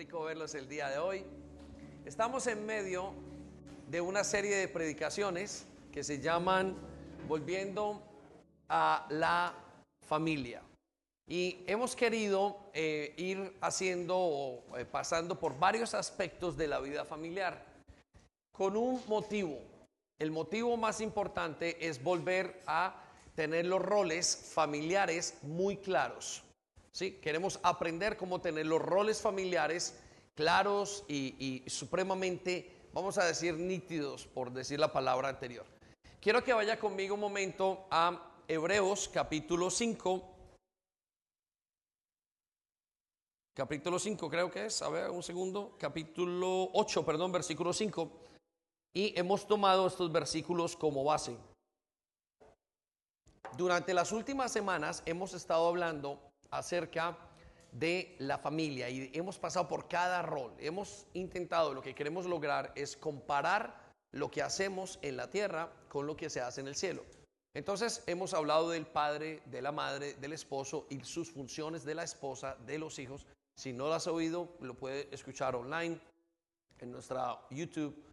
rico verlos el día de hoy. Estamos en medio de una serie de predicaciones que se llaman Volviendo a la familia. Y hemos querido eh, ir haciendo o eh, pasando por varios aspectos de la vida familiar con un motivo. El motivo más importante es volver a tener los roles familiares muy claros. ¿Sí? Queremos aprender cómo tener los roles familiares claros y, supremamente, vamos a decir, nítidos, por decir la palabra anterior. Quiero que vaya conmigo un momento a Hebreos capítulo 5. Capítulo 5 creo que es, a ver, un segundo, capítulo 8, perdón, versículo 5. Y hemos tomado estos versículos como base. Durante las últimas semanas hemos estado hablando acerca de la familia y hemos pasado por cada rol. Hemos intentado, lo que queremos lograr es comparar lo que hacemos en la tierra con lo que se hace en el cielo. Entonces hemos hablado del padre, de la madre, del esposo y sus funciones de la esposa, de los hijos. Si no lo has oído, lo puede escuchar online en nuestra YouTube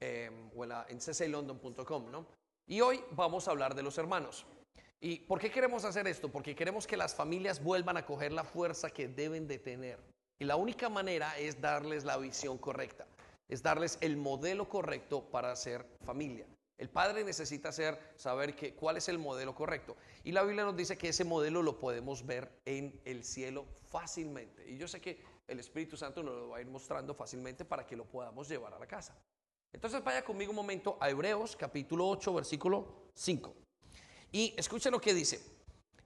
em, o en, en cclondon.com, ¿no? Y hoy vamos a hablar de los hermanos. ¿Y por qué queremos hacer esto? Porque queremos que las familias vuelvan a coger la fuerza que deben de tener. Y la única manera es darles la visión correcta, es darles el modelo correcto para hacer familia. El padre necesita saber que, cuál es el modelo correcto. Y la Biblia nos dice que ese modelo lo podemos ver en el cielo fácilmente. Y yo sé que el Espíritu Santo nos lo va a ir mostrando fácilmente para que lo podamos llevar a la casa. Entonces vaya conmigo un momento a Hebreos capítulo 8, versículo 5. Y escuchen lo que dice.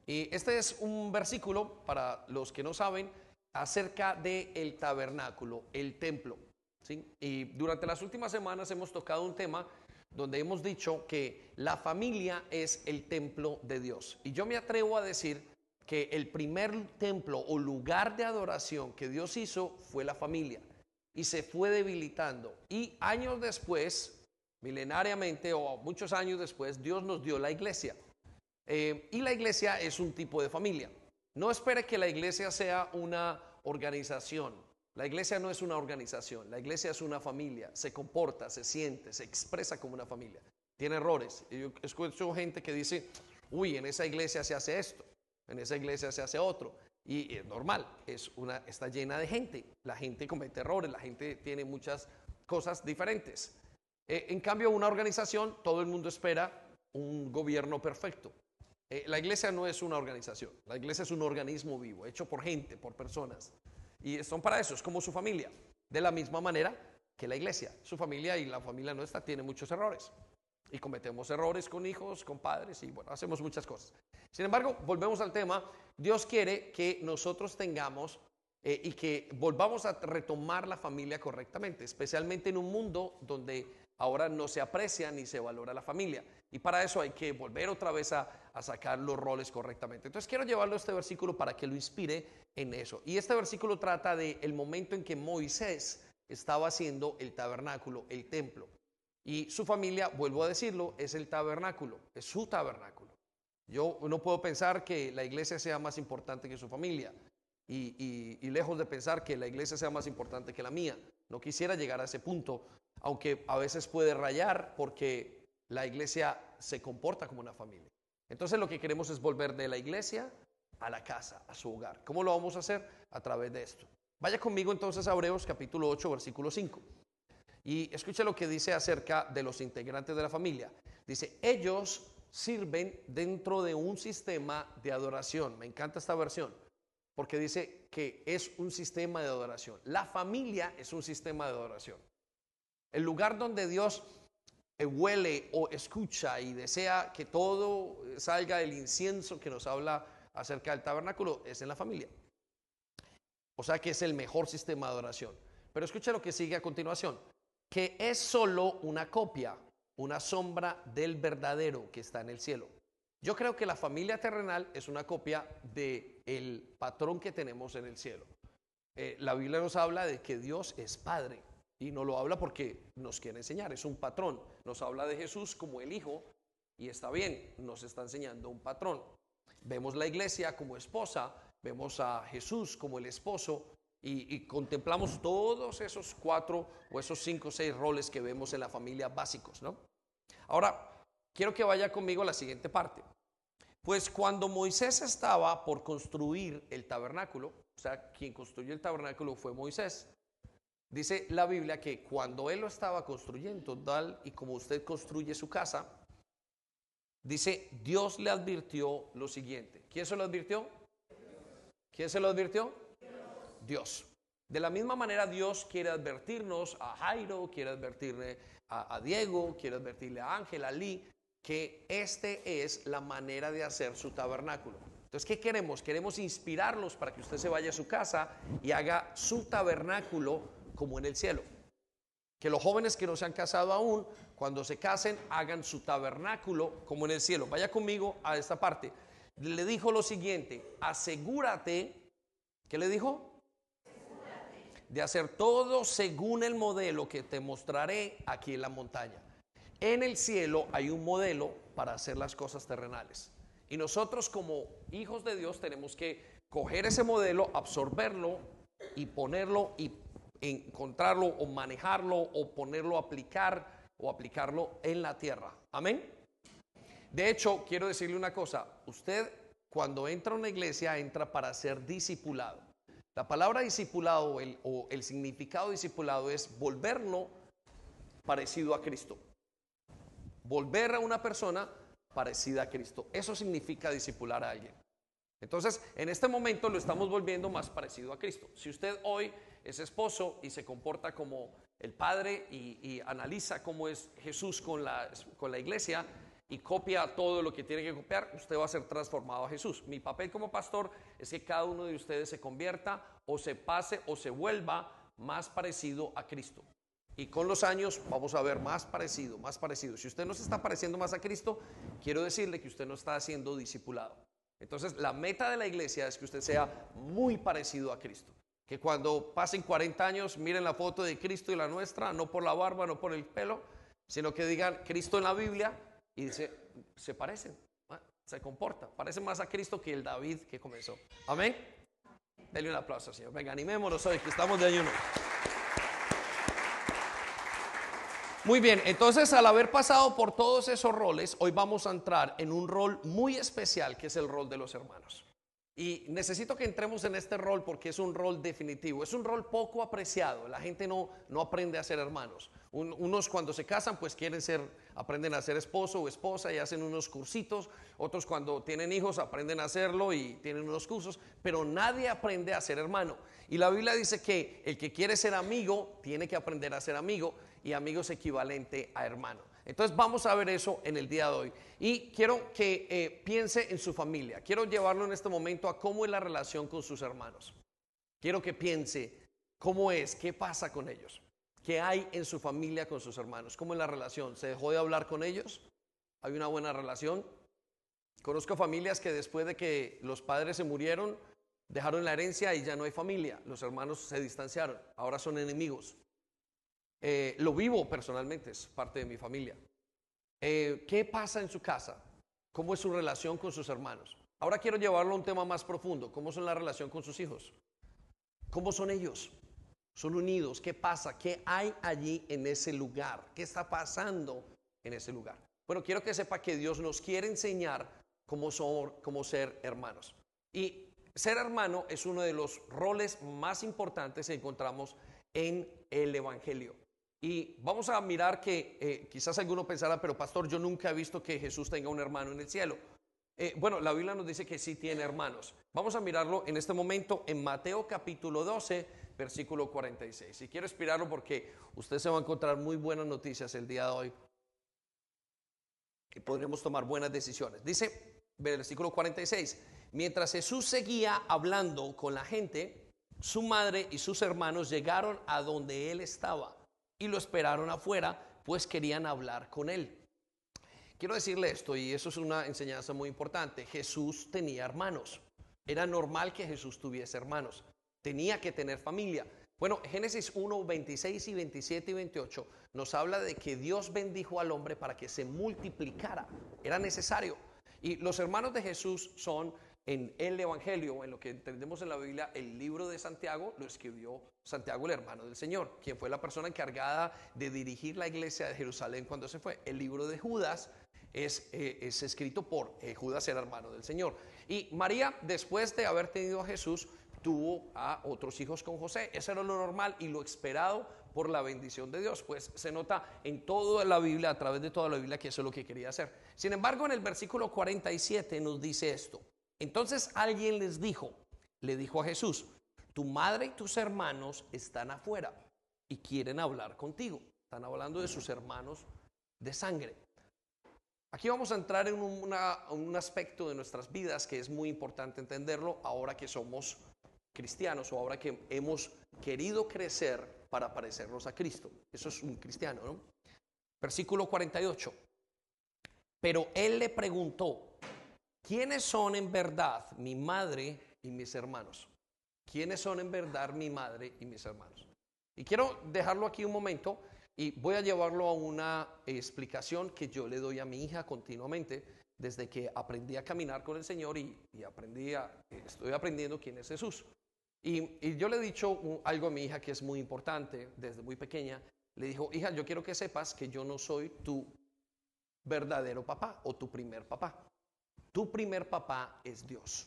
Este es un versículo, para los que no saben, acerca del el tabernáculo, el templo. ¿sí? Y durante las últimas semanas hemos tocado un tema donde hemos dicho que la familia es el templo de Dios. Y yo me atrevo a decir que el primer templo o lugar de adoración que Dios hizo fue la familia. Y se fue debilitando. Y años después, milenariamente o muchos años después, Dios nos dio la iglesia. Eh, y la iglesia es un tipo de familia. No espere que la iglesia sea una organización. La iglesia no es una organización, la iglesia es una familia, se comporta, se siente, se expresa como una familia. Tiene errores. Yo escucho gente que dice, uy, en esa iglesia se hace esto, en esa iglesia se hace otro. Y es normal, es una, está llena de gente. La gente comete errores, la gente tiene muchas cosas diferentes. Eh, en cambio, una organización, todo el mundo espera un gobierno perfecto. Eh, la iglesia no es una organización, la iglesia es un organismo vivo, hecho por gente, por personas. Y son para eso, es como su familia. De la misma manera que la iglesia, su familia y la familia nuestra tiene muchos errores. Y cometemos errores con hijos, con padres y bueno, hacemos muchas cosas. Sin embargo, volvemos al tema, Dios quiere que nosotros tengamos eh, y que volvamos a retomar la familia correctamente, especialmente en un mundo donde ahora no se aprecia ni se valora la familia. Y para eso hay que volver otra vez a, sacar los roles correctamente. Entonces quiero llevarlo a este versículo para que lo inspire en eso. Y este versículo trata del el momento en que Moisés estaba haciendo el tabernáculo, el templo. Y su familia, vuelvo a decirlo, es el tabernáculo, es su tabernáculo. Yo no puedo pensar que la iglesia sea más importante que su familia. Y, lejos de pensar que la iglesia sea más importante que la mía. No quisiera llegar a ese punto, aunque a veces puede rayar porque la iglesia se comporta como una familia. Entonces lo que queremos es volver de la iglesia a la casa, a su hogar. ¿Cómo lo vamos a hacer? A través de esto. Vaya conmigo entonces a Hebreos capítulo 8, versículo 5. Y escuche lo que dice acerca de los integrantes de la familia. Dice, ellos sirven dentro de un sistema de adoración. Me encanta esta versión, porque dice que es un sistema de adoración. La familia es un sistema de adoración. El lugar donde Dios huele o escucha y desea que todo salga del incienso que nos habla acerca del tabernáculo es en la familia. O sea que es el mejor sistema de adoración. Pero escucha lo que sigue a continuación, que es solo una copia, una sombra del verdadero que está en el cielo. Yo creo que la familia terrenal es una copia del el patrón que tenemos en el cielo. Eh, la Biblia nos habla de que Dios es Padre. Y no lo habla porque nos quiere enseñar, es un patrón. Nos habla de Jesús como el Hijo y está bien, nos está enseñando un patrón. Vemos la iglesia como esposa, vemos a Jesús como el esposo y, contemplamos todos esos cuatro o esos cinco o seis roles que vemos en la familia básicos, ¿no? Ahora, quiero que vaya conmigo a la siguiente parte. Pues cuando Moisés estaba por construir el tabernáculo, o sea, quien construyó el tabernáculo fue Moisés. Dice la Biblia que cuando él lo estaba construyendo, tal y como usted construye su casa, dice, Dios le advirtió lo siguiente. ¿Quién se lo advirtió? ¿Quién se lo advirtió? Dios. De la misma manera, Dios quiere advertirnos a Jairo, quiere advertirle a, Diego, quiere advertirle a Ángel, a Lee, que este es la manera de hacer su tabernáculo. Entonces, ¿qué queremos? Queremos inspirarlos para que usted se vaya a su casa y haga su tabernáculo como en el cielo. Que los jóvenes que no se han casado aún, cuando se casen, hagan su tabernáculo como en el cielo. Vaya conmigo a esta parte. Le dijo lo siguiente, asegúrate, ¿qué le dijo? de hacer todo según el modelo que te mostraré aquí en la montaña. En el cielo hay un modelo para hacer las cosas terrenales. Y nosotros como hijos de Dios tenemos que coger ese modelo, absorberlo y ponerlo y encontrarlo o manejarlo o ponerlo a aplicar o aplicarlo en la tierra. Amén. De hecho, quiero decirle una cosa, usted cuando entra a una iglesia entra para ser discipulado. La palabra discipulado o el, significado discipulado es volverlo parecido a Cristo. Volver a una persona parecida a Cristo. Eso significa discipular a alguien. Entonces, en este momento lo estamos volviendo más parecido a Cristo. Si usted hoy es esposo y se comporta como el Padre y, analiza cómo es Jesús con la, con la iglesia, y copia todo lo que tiene que copiar, usted va a ser transformado a Jesús. Mi papel como pastor es que cada uno de ustedes se convierta o se pase o se vuelva más parecido a Cristo. Y con los años vamos a ver más parecido, más parecido. Si usted no se está pareciendo más a Cristo, quiero decirle que usted no está siendo discipulado. Entonces, la meta de la iglesia es que usted sea muy parecido a Cristo. Que cuando pasen 40 años, miren la foto de Cristo y la nuestra, no por la barba, no por el pelo, sino que digan Cristo en la Biblia, y dice, se parecen, se comporta, parece más a Cristo que el David que comenzó. Amén. Dele un aplauso, Señor. Venga, animémonos hoy que estamos de ayuno. Muy bien, entonces al haber pasado por todos esos roles, hoy vamos a entrar en un rol muy especial que es el rol de los hermanos. Y necesito que entremos en este rol porque es un rol definitivo, es un rol poco apreciado. La gente no, no aprende a ser hermanos. unos cuando se casan pues quieren ser, aprenden a ser esposo o esposa y hacen unos cursitos. Otros cuando tienen hijos aprenden a hacerlo y tienen unos cursos. Pero nadie aprende a ser hermano. Y la Biblia dice que el que quiere ser amigo tiene que aprender a ser amigo y amigo es equivalente a hermano. Entonces vamos a ver eso en el día de hoy. Y quiero que eh, piense en su familia. Quiero llevarlo en este momento a cómo es la relación con sus hermanos. Quiero que piense cómo es, qué pasa con ellos, qué hay en su familia con sus hermanos, cómo es la relación. ¿Se dejó de hablar con ellos? ¿Hay una buena relación? Conozco familias que después de que los padres se murieron, dejaron la herencia y ya no hay familia. Los hermanos se distanciaron, ahora son enemigos. Eh, lo vivo personalmente, es parte de mi familia. Eh, ¿Qué pasa en su casa? ¿Cómo es su relación con sus hermanos? Ahora quiero llevarlo a un tema más profundo. ¿Cómo son la relación con sus hijos? ¿Cómo son ellos? ¿Son unidos? ¿Qué pasa? ¿Qué hay allí en ese lugar? ¿Qué está pasando en ese lugar? Bueno, quiero que sepa que Dios nos quiere enseñar cómo, son, cómo ser hermanos. Y ser hermano es uno de los roles más importantes que encontramos en el Evangelio. Y vamos a mirar que eh, quizás alguno pensará, pero pastor, yo nunca he visto que Jesús tenga un hermano en el cielo. Eh, bueno, la Biblia nos dice que sí tiene hermanos. Vamos a mirarlo en este momento en Mateo capítulo 12, versículo 46. Y quiero inspirarlo porque usted se va a encontrar muy buenas noticias el día de hoy. Que podremos tomar buenas decisiones. Dice, versículo 46, mientras Jesús seguía hablando con la gente, su madre y sus hermanos llegaron a donde él estaba y lo esperaron afuera, pues querían hablar con él. Quiero decirle esto, y eso es una enseñanza muy importante. Jesús tenía hermanos. Era normal que Jesús tuviese hermanos. Tenía que tener familia. Bueno, Génesis 1, 26 y 27 y 28 nos habla de que Dios bendijo al hombre para que se multiplicara. Era necesario. Y los hermanos de Jesús son en el Evangelio, en lo que entendemos en la Biblia, el libro de Santiago lo escribió Santiago, el hermano del Señor, quien fue la persona encargada de dirigir la iglesia de Jerusalén cuando se fue. El libro de Judas es, eh, es escrito por eh, Judas, el hermano del Señor. Y María, después de haber tenido a Jesús, tuvo a otros hijos con José. Eso era lo normal y lo esperado por la bendición de Dios. Pues se nota en toda la Biblia, a través de toda la Biblia, que eso es lo que quería hacer. Sin embargo, en el versículo 47 nos dice esto. Entonces alguien les dijo, le dijo a Jesús, tu madre y tus hermanos están afuera y quieren hablar contigo. Están hablando de sus hermanos de sangre. Aquí vamos a entrar en un aspecto de nuestras vidas que es muy importante entenderlo ahora que somos cristianos o ahora que hemos querido crecer para parecernos a Cristo. Eso es un cristiano, ¿no? Versículo 48. Pero él le preguntó, ¿Quiénes son en verdad mi madre y mis hermanos? ¿Quiénes son en verdad mi madre y mis hermanos? Y quiero dejarlo aquí un momento y voy a llevarlo a una explicación que yo le doy a mi hija continuamente desde que aprendí a caminar con el Señor y, aprendí a, estoy aprendiendo quién es Jesús. Y, y, yo le he dicho algo a mi hija que es muy importante desde muy pequeña. Le dijo, hija, yo quiero que sepas que yo no soy tu verdadero papá o tu primer papá. Tu primer papá es Dios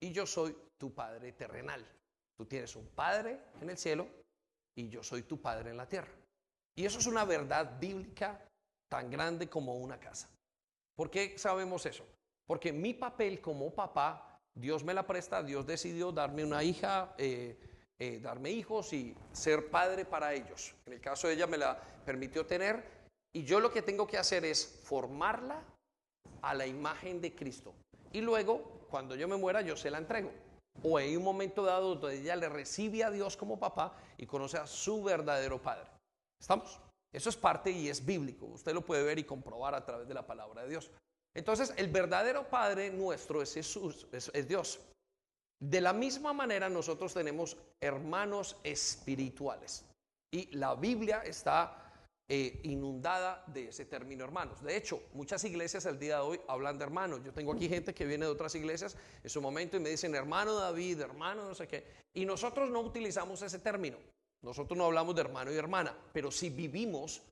y yo soy tu padre terrenal. Tú tienes un padre en el cielo y yo soy tu padre en la tierra. Y eso es una verdad bíblica tan grande como una casa. ¿Por qué sabemos eso? Porque mi papel como papá, Dios me la presta, Dios decidió darme una hija, eh, eh, darme hijos y ser padre para ellos. En el caso de ella me la permitió tener y yo lo que tengo que hacer es formarla a la imagen de Cristo. Y luego, cuando yo me muera, yo se la entrego. O hay un momento dado donde ella le recibe a Dios como papá y conoce a su verdadero padre. ¿Estamos? Eso es parte y es bíblico. Usted lo puede ver y comprobar a través de la palabra de Dios. Entonces, el verdadero Padre nuestro es Jesús, es, es Dios. De la misma manera, nosotros tenemos hermanos espirituales. Y la Biblia está eh, inundada de ese término hermanos. De hecho, muchas iglesias al día de hoy hablan de hermanos. Yo tengo aquí gente que viene de otras iglesias en su momento y me dicen hermano David, hermano no sé qué. Y nosotros no utilizamos ese término. Nosotros no hablamos de hermano y hermana, pero sí vivimos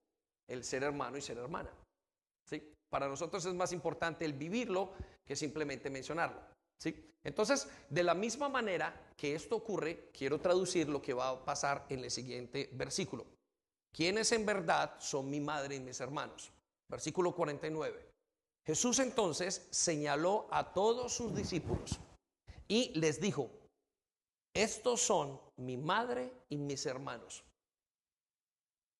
el ser hermano y ser hermana. ¿Sí? Para nosotros es más importante el vivirlo que simplemente mencionarlo. ¿Sí? Entonces, de la misma manera que esto ocurre, quiero traducir lo que va a pasar en el siguiente versículo. ¿Quiénes en verdad son mi madre y mis hermanos? Versículo 49. Jesús entonces señaló a todos sus discípulos y les dijo, estos son mi madre y mis hermanos.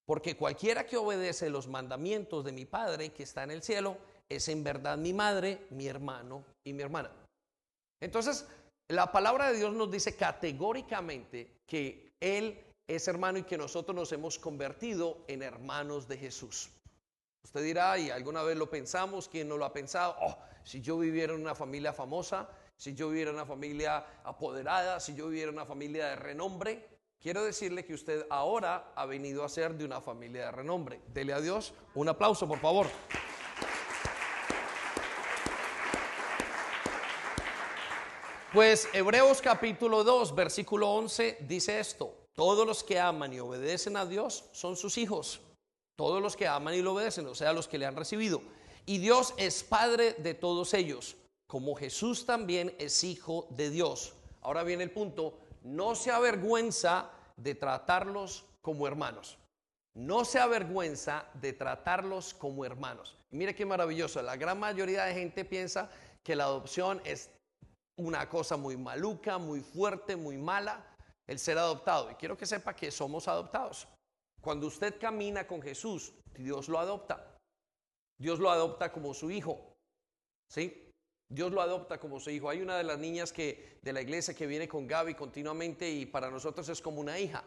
Porque cualquiera que obedece los mandamientos de mi Padre que está en el cielo, es en verdad mi madre, mi hermano y mi hermana. Entonces, la palabra de Dios nos dice categóricamente que Él es hermano y que nosotros nos hemos convertido en hermanos de Jesús. Usted dirá, y alguna vez lo pensamos, ¿quién no lo ha pensado? Oh, si yo viviera en una familia famosa, si yo viviera en una familia apoderada, si yo viviera en una familia de renombre, quiero decirle que usted ahora ha venido a ser de una familia de renombre. Dele a Dios un aplauso, por favor. Pues Hebreos capítulo 2, versículo 11 dice esto. Todos los que aman y obedecen a Dios son sus hijos. Todos los que aman y lo obedecen, o sea, los que le han recibido. Y Dios es Padre de todos ellos, como Jesús también es Hijo de Dios. Ahora viene el punto, no se avergüenza de tratarlos como hermanos. No se avergüenza de tratarlos como hermanos. mire qué maravilloso, la gran mayoría de gente piensa que la adopción es una cosa muy maluca, muy fuerte, muy mala el ser adoptado. Y quiero que sepa que somos adoptados. Cuando usted camina con Jesús, Dios lo adopta. Dios lo adopta como su hijo. ¿Sí? Dios lo adopta como su hijo. Hay una de las niñas que de la iglesia que viene con Gaby continuamente y para nosotros es como una hija.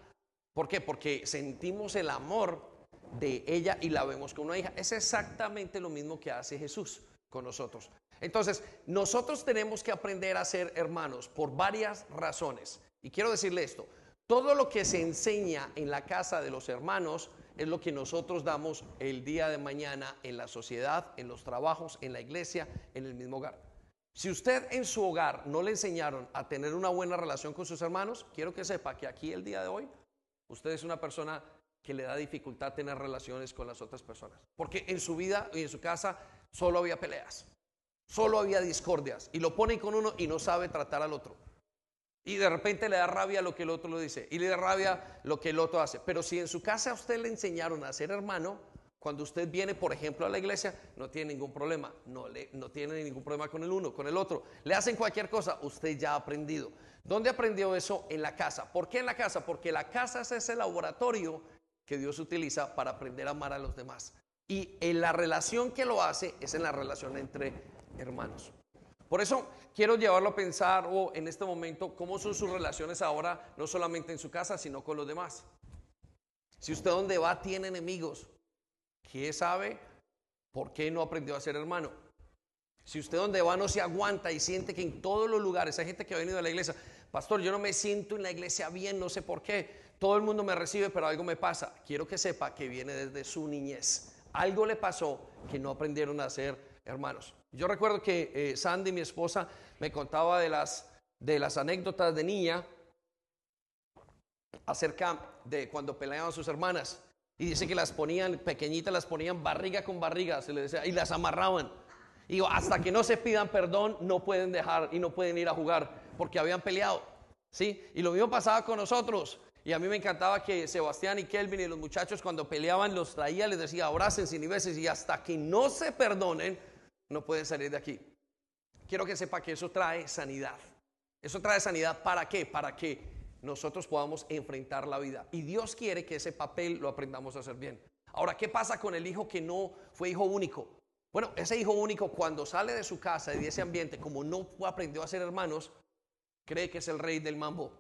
¿Por qué? Porque sentimos el amor de ella y la vemos como una hija. Es exactamente lo mismo que hace Jesús con nosotros. Entonces, nosotros tenemos que aprender a ser hermanos por varias razones. Y quiero decirle esto, todo lo que se enseña en la casa de los hermanos es lo que nosotros damos el día de mañana en la sociedad, en los trabajos, en la iglesia, en el mismo hogar. Si usted en su hogar no le enseñaron a tener una buena relación con sus hermanos, quiero que sepa que aquí el día de hoy usted es una persona que le da dificultad tener relaciones con las otras personas. Porque en su vida y en su casa solo había peleas, solo había discordias. Y lo pone con uno y no sabe tratar al otro. Y de repente le da rabia lo que el otro le dice. Y le da rabia lo que el otro hace. Pero si en su casa a usted le enseñaron a ser hermano, cuando usted viene, por ejemplo, a la iglesia, no tiene ningún problema. No, le, no tiene ningún problema con el uno, con el otro. Le hacen cualquier cosa, usted ya ha aprendido. ¿Dónde aprendió eso? En la casa. ¿Por qué en la casa? Porque la casa es ese laboratorio que Dios utiliza para aprender a amar a los demás. Y en la relación que lo hace es en la relación entre hermanos. Por eso quiero llevarlo a pensar o en este momento cómo son sus relaciones ahora, no solamente en su casa, sino con los demás. Si usted donde va tiene enemigos, ¿Quién sabe por qué no aprendió a ser hermano? Si usted donde va no se aguanta y siente que en todos los lugares hay gente que ha venido a la iglesia, pastor, yo no me siento en la iglesia bien, no sé por qué. Todo el mundo me recibe, pero algo me pasa. Quiero que sepa que viene desde su niñez. Algo le pasó que no aprendieron a ser hermanos. Yo recuerdo que eh, Sandy, mi esposa, me contaba de las, de las anécdotas de niña acerca de cuando peleaban sus hermanas. Y dice que las ponían pequeñitas, las ponían barriga con barriga, se le decía, y las amarraban. Y hasta que no se pidan perdón, no pueden dejar y no pueden ir a jugar porque habían peleado. ¿Sí? Y lo mismo pasaba con nosotros. Y a mí me encantaba que Sebastián y Kelvin y los muchachos cuando peleaban los traía, les decía, abrácense y veces y hasta que no se perdonen, no pueden salir de aquí. Quiero que sepa que eso trae sanidad. Eso trae sanidad para qué? Para que nosotros podamos enfrentar la vida. Y Dios quiere que ese papel lo aprendamos a hacer bien. Ahora, ¿qué pasa con el hijo que no fue hijo único? Bueno, ese hijo único cuando sale de su casa y de ese ambiente, como no aprendió a ser hermanos, cree que es el rey del mambo.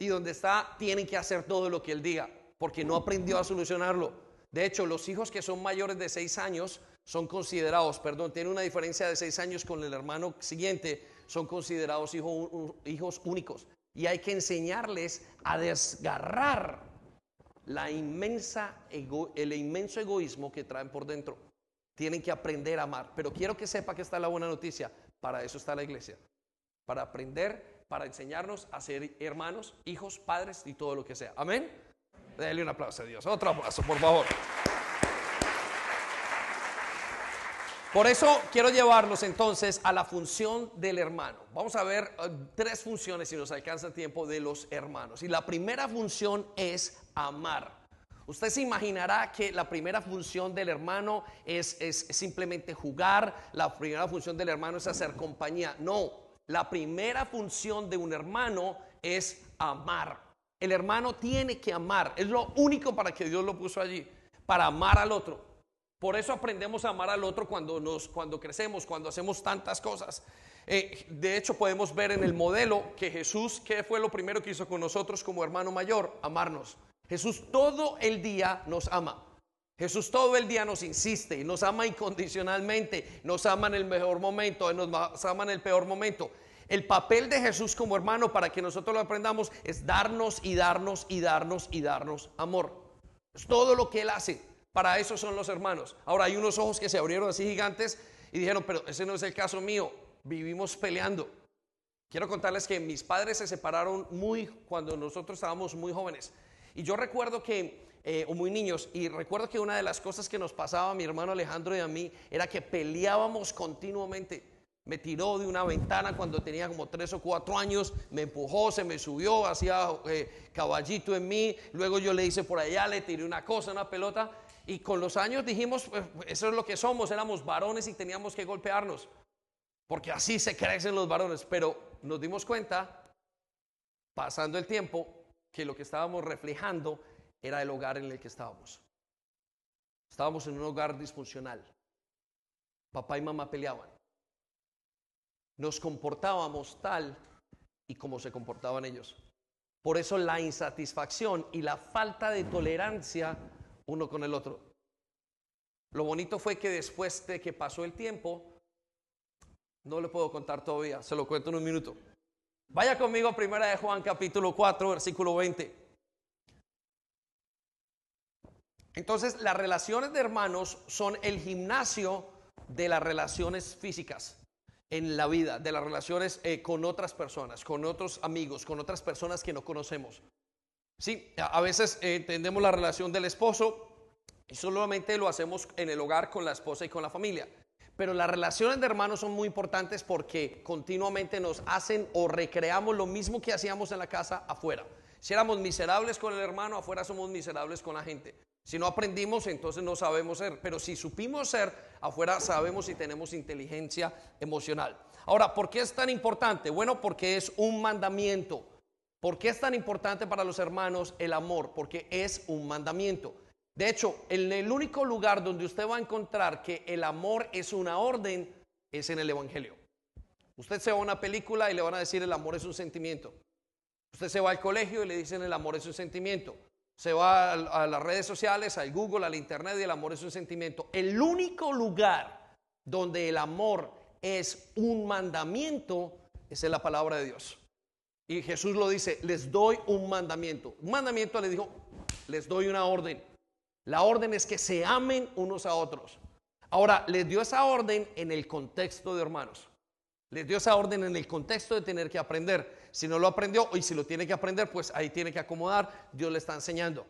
Y donde está, tienen que hacer todo lo que él diga, porque no aprendió a solucionarlo. De hecho, los hijos que son mayores de seis años son considerados, perdón, tienen una diferencia de seis años con el hermano siguiente, son considerados hijos únicos y hay que enseñarles a desgarrar la inmensa el inmenso egoísmo que traen por dentro. Tienen que aprender a amar. Pero quiero que sepa que está la buena noticia. Para eso está la iglesia. Para aprender, para enseñarnos a ser hermanos, hijos, padres y todo lo que sea. Amén. Dale un aplauso a Dios. Otro aplauso, por favor. Por eso quiero llevarlos entonces a la función del hermano. Vamos a ver eh, tres funciones, si nos alcanza el tiempo, de los hermanos. Y la primera función es amar. Usted se imaginará que la primera función del hermano es, es simplemente jugar, la primera función del hermano es hacer compañía. No, la primera función de un hermano es amar. El hermano tiene que amar, es lo único para que Dios lo puso allí, para amar al otro. Por eso aprendemos a amar al otro cuando, nos, cuando crecemos, cuando hacemos tantas cosas. Eh, de hecho, podemos ver en el modelo que Jesús, ¿qué fue lo primero que hizo con nosotros como hermano mayor? Amarnos. Jesús todo el día nos ama. Jesús todo el día nos insiste y nos ama incondicionalmente, nos ama en el mejor momento, nos ama en el peor momento. El papel de Jesús como hermano para que nosotros lo aprendamos es darnos y darnos y darnos y darnos amor. Es todo lo que Él hace. Para eso son los hermanos. Ahora hay unos ojos que se abrieron así gigantes y dijeron, pero ese no es el caso mío, vivimos peleando. Quiero contarles que mis padres se separaron muy cuando nosotros estábamos muy jóvenes. Y yo recuerdo que, eh, o muy niños, y recuerdo que una de las cosas que nos pasaba a mi hermano Alejandro y a mí era que peleábamos continuamente. Me tiró de una ventana cuando tenía como tres o cuatro años, me empujó, se me subió, hacía eh, caballito en mí, luego yo le hice por allá, le tiré una cosa, una pelota, y con los años dijimos, pues, eso es lo que somos, éramos varones y teníamos que golpearnos, porque así se crecen los varones, pero nos dimos cuenta, pasando el tiempo, que lo que estábamos reflejando era el hogar en el que estábamos. Estábamos en un hogar disfuncional. Papá y mamá peleaban. Nos comportábamos tal y como se comportaban ellos. Por eso la insatisfacción y la falta de tolerancia uno con el otro. Lo bonito fue que después de que pasó el tiempo, no le puedo contar todavía, se lo cuento en un minuto. Vaya conmigo a Primera de Juan capítulo 4, versículo 20. Entonces, las relaciones de hermanos son el gimnasio de las relaciones físicas. en la vida, de las relaciones eh, con otras personas, con otros amigos, con otras personas que no conocemos. Sí, a veces entendemos la relación del esposo y solamente lo hacemos en el hogar con la esposa y con la familia. Pero las relaciones de hermanos son muy importantes porque continuamente nos hacen o recreamos lo mismo que hacíamos en la casa afuera. Si éramos miserables con el hermano, afuera somos miserables con la gente. Si no aprendimos, entonces no sabemos ser. Pero si supimos ser, afuera sabemos y tenemos inteligencia emocional. Ahora, ¿por qué es tan importante? Bueno, porque es un mandamiento. ¿Por qué es tan importante para los hermanos el amor? Porque es un mandamiento. De hecho, en el único lugar donde usted va a encontrar que el amor es una orden es en el Evangelio. Usted se va a una película y le van a decir el amor es un sentimiento. Usted se va al colegio y le dicen el amor es un sentimiento. Se va a, las redes sociales, al Google, al Internet y el amor es un sentimiento. El único lugar donde el amor es un mandamiento es en la palabra de Dios. Y Jesús lo dice, les doy un mandamiento. Un mandamiento le dijo, les doy una orden. La orden es que se amen unos a otros. Ahora, les dio esa orden en el contexto de hermanos. Les dio esa orden en el contexto de tener que aprender. Si no lo aprendió y si lo tiene que aprender, pues ahí tiene que acomodar. Dios le está enseñando.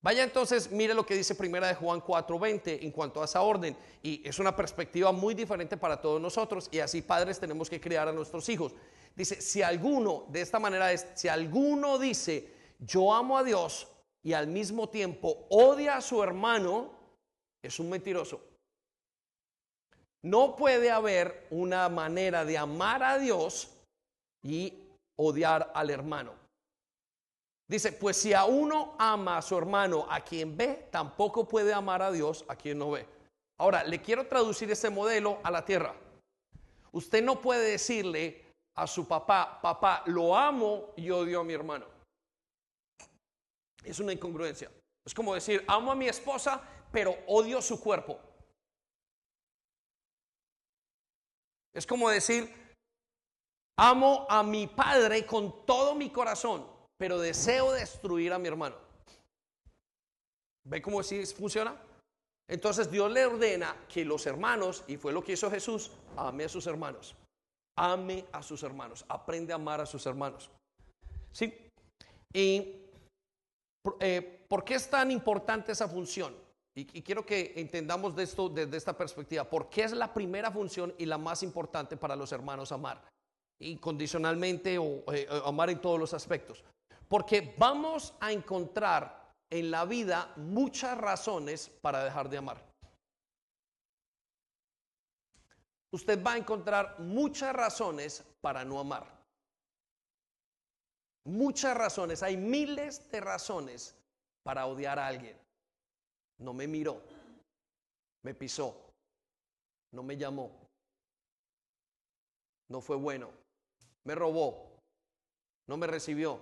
Vaya entonces, mire lo que dice Primera de Juan 4:20 en cuanto a esa orden. Y es una perspectiva muy diferente para todos nosotros. Y así padres tenemos que criar a nuestros hijos. Dice, si alguno, de esta manera es, si alguno dice, yo amo a Dios y al mismo tiempo odia a su hermano, es un mentiroso. No puede haber una manera de amar a Dios y odiar al hermano. Dice, pues si a uno ama a su hermano a quien ve, tampoco puede amar a Dios a quien no ve. Ahora, le quiero traducir ese modelo a la tierra. Usted no puede decirle a su papá, papá, lo amo y odio a mi hermano. Es una incongruencia. Es como decir, amo a mi esposa, pero odio su cuerpo. Es como decir, amo a mi padre con todo mi corazón, pero deseo destruir a mi hermano. ¿Ve cómo así funciona? Entonces Dios le ordena que los hermanos, y fue lo que hizo Jesús, ame a sus hermanos. Ame a sus hermanos. Aprende a amar a sus hermanos. ¿Sí? ¿Y eh, por qué es tan importante esa función? Y, quiero que entendamos de esto desde esta perspectiva. ¿Por qué es la primera función y la más importante para los hermanos amar? Incondicionalmente o eh, amar en todos los aspectos. Porque vamos a encontrar en la vida muchas razones para dejar de amar. Usted va a encontrar muchas razones para no amar. Muchas razones, hay miles de razones para odiar a alguien no me miró, me pisó, no me llamó, no fue bueno, me robó, no me recibió,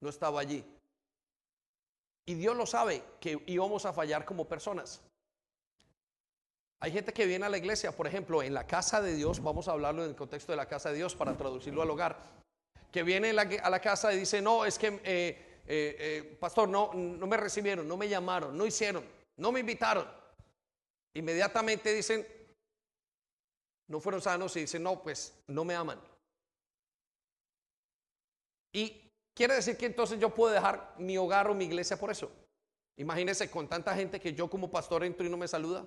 no estaba allí. Y Dios lo sabe que íbamos a fallar como personas. Hay gente que viene a la iglesia, por ejemplo, en la casa de Dios, vamos a hablarlo en el contexto de la casa de Dios para traducirlo al hogar, que viene a la casa y dice, no, es que eh, eh, eh, pastor, no, no me recibieron, no me llamaron, no hicieron, no me invitaron. Inmediatamente dicen, no fueron sanos y dicen, no, pues no me aman. Y quiere decir que entonces yo puedo dejar mi hogar o mi iglesia por eso. Imagínense con tanta gente que yo como pastor entro y no me saluda.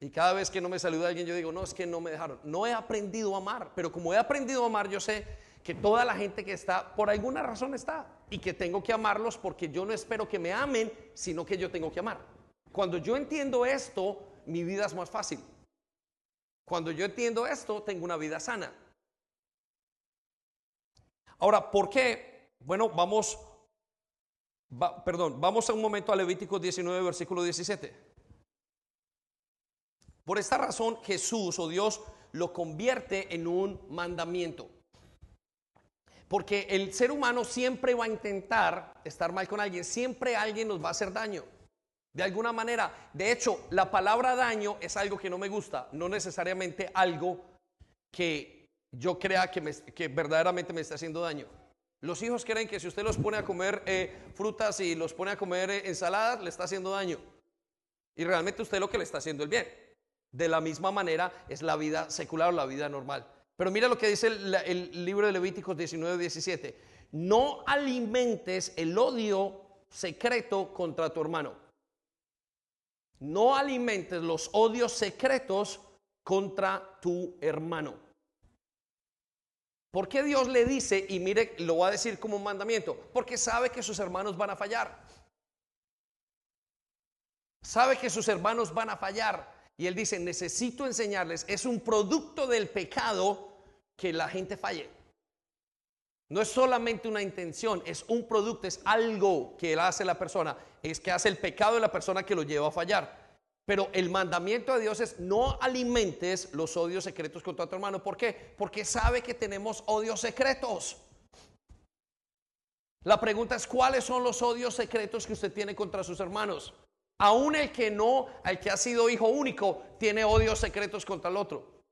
Y cada vez que no me saluda alguien, yo digo, no, es que no me dejaron. No he aprendido a amar, pero como he aprendido a amar, yo sé que toda la gente que está, por alguna razón está, y que tengo que amarlos porque yo no espero que me amen, sino que yo tengo que amar. Cuando yo entiendo esto, mi vida es más fácil. Cuando yo entiendo esto, tengo una vida sana. Ahora, ¿por qué? Bueno, vamos, perdón, vamos a un momento a Levítico 19, versículo 17. Por esta razón, Jesús o Dios lo convierte en un mandamiento. Porque el ser humano siempre va a intentar estar mal con alguien, siempre alguien nos va a hacer daño. De alguna manera, de hecho, la palabra daño es algo que no me gusta, no necesariamente algo que yo crea que, verdaderamente me está haciendo daño. Los hijos creen que si usted los pone a comer eh, frutas y los pone a comer eh, ensaladas, le está haciendo daño. Y realmente usted lo que le está haciendo es bien. De la misma manera es la vida secular o la vida normal. Pero mira lo que dice el, libro de Levíticos 19, 17. No alimentes el odio secreto contra tu hermano. No alimentes los odios secretos contra tu hermano. ¿Por qué Dios le dice, y mire, lo va a decir como un mandamiento? Porque sabe que sus hermanos van a fallar. Sabe que sus hermanos van a fallar. Y él dice, necesito enseñarles, es un producto del pecado que la gente falle. No es solamente una intención, es un producto, es algo que hace la persona, es que hace el pecado de la persona que lo lleva a fallar. Pero el mandamiento de Dios es no alimentes los odios secretos contra tu hermano. ¿Por qué? Porque sabe que tenemos odios secretos. La pregunta es, ¿cuáles son los odios secretos que usted tiene contra sus hermanos? Aún el que no, el que ha sido hijo único, tiene odios secretos contra el otro.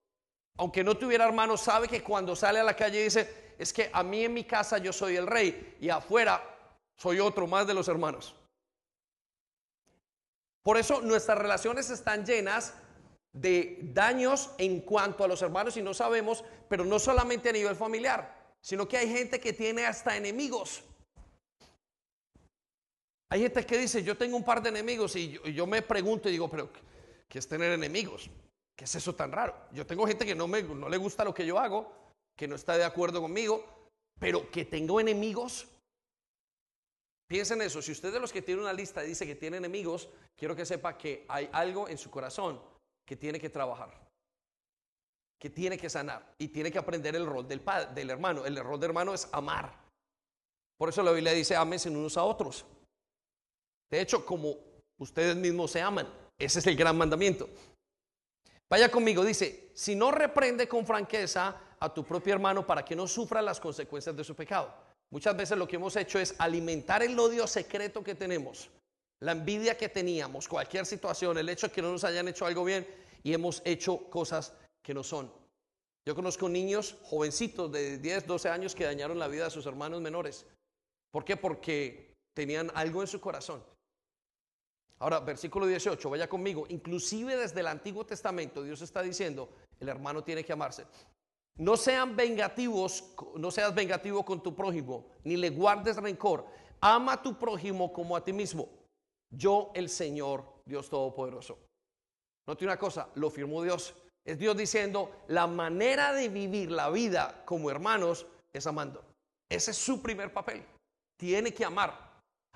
Aunque no tuviera hermanos, sabe que cuando sale a la calle dice, es que a mí en mi casa yo soy el rey y afuera soy otro más de los hermanos. Por eso nuestras relaciones están llenas de daños en cuanto a los hermanos y no sabemos, pero no solamente a nivel familiar, sino que hay gente que tiene hasta enemigos. Hay gente que dice, yo tengo un par de enemigos y yo, me pregunto y digo, pero ¿qué es tener enemigos? ¿Qué es eso tan raro? Yo tengo gente que no, me, no le gusta lo que yo hago, que no está de acuerdo conmigo, pero que tengo enemigos. Piensen eso, si usted de los que tiene una lista dice que tiene enemigos, quiero que sepa que hay algo en su corazón que tiene que trabajar, que tiene que sanar y tiene que aprender el rol del, padre, del hermano. El rol del hermano es amar. Por eso la Biblia dice, ámense unos a otros. De hecho, como ustedes mismos se aman, ese es el gran mandamiento. Vaya conmigo, dice, si no reprende con franqueza a tu propio hermano para que no sufra las consecuencias de su pecado. Muchas veces lo que hemos hecho es alimentar el odio secreto que tenemos, la envidia que teníamos, cualquier situación, el hecho de que no nos hayan hecho algo bien y hemos hecho cosas que no son. Yo conozco niños jovencitos de 10, 12 años que dañaron la vida de sus hermanos menores. ¿Por qué? Porque tenían algo en su corazón. Ahora, versículo 18, vaya conmigo. Inclusive desde el Antiguo Testamento Dios está diciendo, el hermano tiene que amarse. No sean vengativos, no seas vengativo con tu prójimo, ni le guardes rencor. Ama a tu prójimo como a ti mismo. Yo, el Señor, Dios Todopoderoso. Note una cosa, lo firmó Dios. Es Dios diciendo, la manera de vivir la vida como hermanos es amando. Ese es su primer papel. Tiene que amar.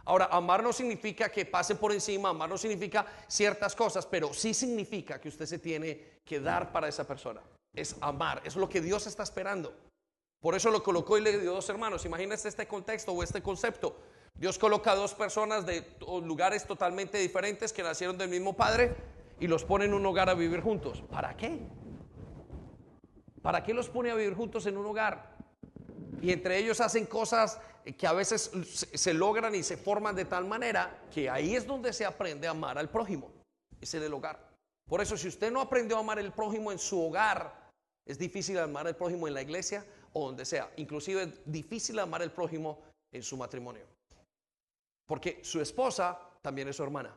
Ahora, amar no significa que pase por encima, amar no significa ciertas cosas, pero sí significa que usted se tiene que dar para esa persona es amar. Es lo que Dios está esperando. Por eso lo colocó y le dio dos hermanos. Imagínense este contexto o este concepto. Dios coloca a dos personas de lugares totalmente diferentes que nacieron del mismo padre y los pone en un hogar a vivir juntos. ¿Para qué? ¿Para qué los pone a vivir juntos en un hogar? Y entre ellos hacen cosas que a veces se logran y se forman de tal manera que ahí es donde se aprende a amar al prójimo. Es en el hogar. Por eso si usted no aprendió a amar al prójimo en su hogar, es difícil amar al prójimo en la iglesia o donde sea. Inclusive es difícil amar al prójimo en su matrimonio. Porque su esposa también es su hermana.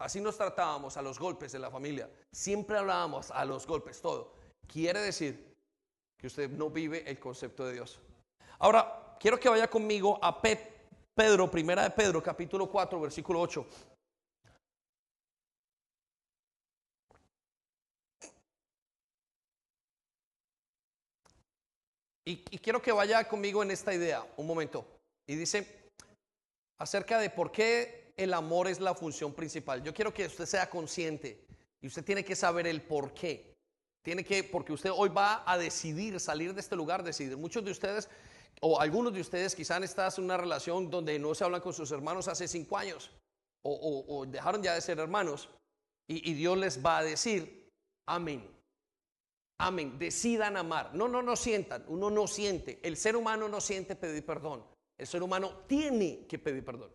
Así nos tratábamos a los golpes de la familia. Siempre hablábamos a los golpes, todo. Quiere decir que usted no vive el concepto de Dios. Ahora, quiero que vaya conmigo a Pedro, primera de Pedro, capítulo 4, versículo 8. Y, quiero que vaya conmigo en esta idea, un momento. Y dice acerca de por qué el amor es la función principal. Yo quiero que usted sea consciente y usted tiene que saber el por qué. Tiene que, porque usted hoy va a decidir salir de este lugar, decidir. Muchos de ustedes, o algunos de ustedes, quizás están en una relación donde no se hablan con sus hermanos hace cinco años, o, dejaron ya de ser hermanos, y, y Dios les va a decir, amén. Amén. Decidan amar. No, no, no sientan. Uno no siente. El ser humano no siente pedir perdón. El ser humano tiene que pedir perdón.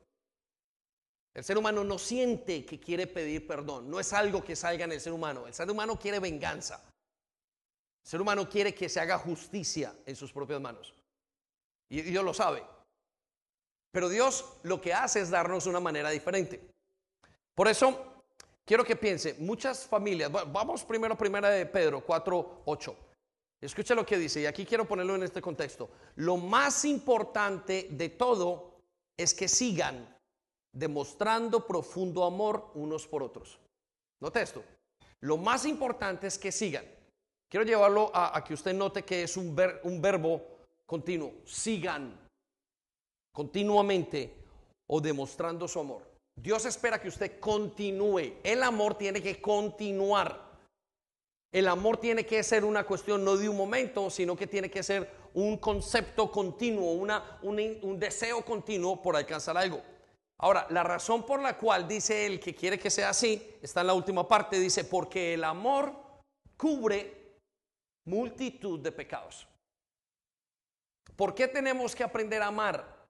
El ser humano no siente que quiere pedir perdón. No es algo que salga en el ser humano. El ser humano quiere venganza. El ser humano quiere que se haga justicia en sus propias manos. Y Dios lo sabe. Pero Dios lo que hace es darnos una manera diferente. Por eso, quiero que piense, muchas familias, vamos primero a primera de Pedro 4, 8. Escucha lo que dice, y aquí quiero ponerlo en este contexto. Lo más importante de todo es que sigan demostrando profundo amor unos por otros. Note esto. Lo más importante es que sigan. Quiero llevarlo a, que usted note que es un, un verbo continuo. Sigan continuamente o demostrando su amor. Dios espera que usted continúe. El amor tiene que continuar. El amor tiene que ser una cuestión no de un momento, sino que tiene que ser un concepto continuo, una, un, deseo continuo por alcanzar algo. Ahora, la razón por la cual dice él que quiere que sea así está en la última parte, dice, porque el amor cubre multitud de pecados. ¿Por qué tenemos que aprender a amar?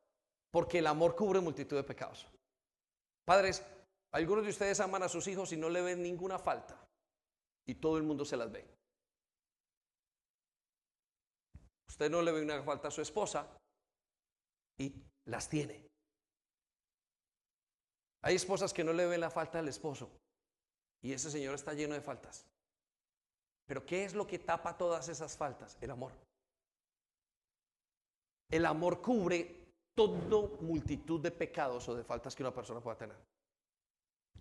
Porque el amor cubre multitud de pecados. Padres, algunos de ustedes aman a sus hijos y no le ven ninguna falta y todo el mundo se las ve. Usted no le ve una falta a su esposa y las tiene. Hay esposas que no le ven la falta al esposo y ese señor está lleno de faltas. Pero ¿qué es lo que tapa todas esas faltas? El amor. El amor cubre todo multitud de pecados o de faltas que una persona pueda tener.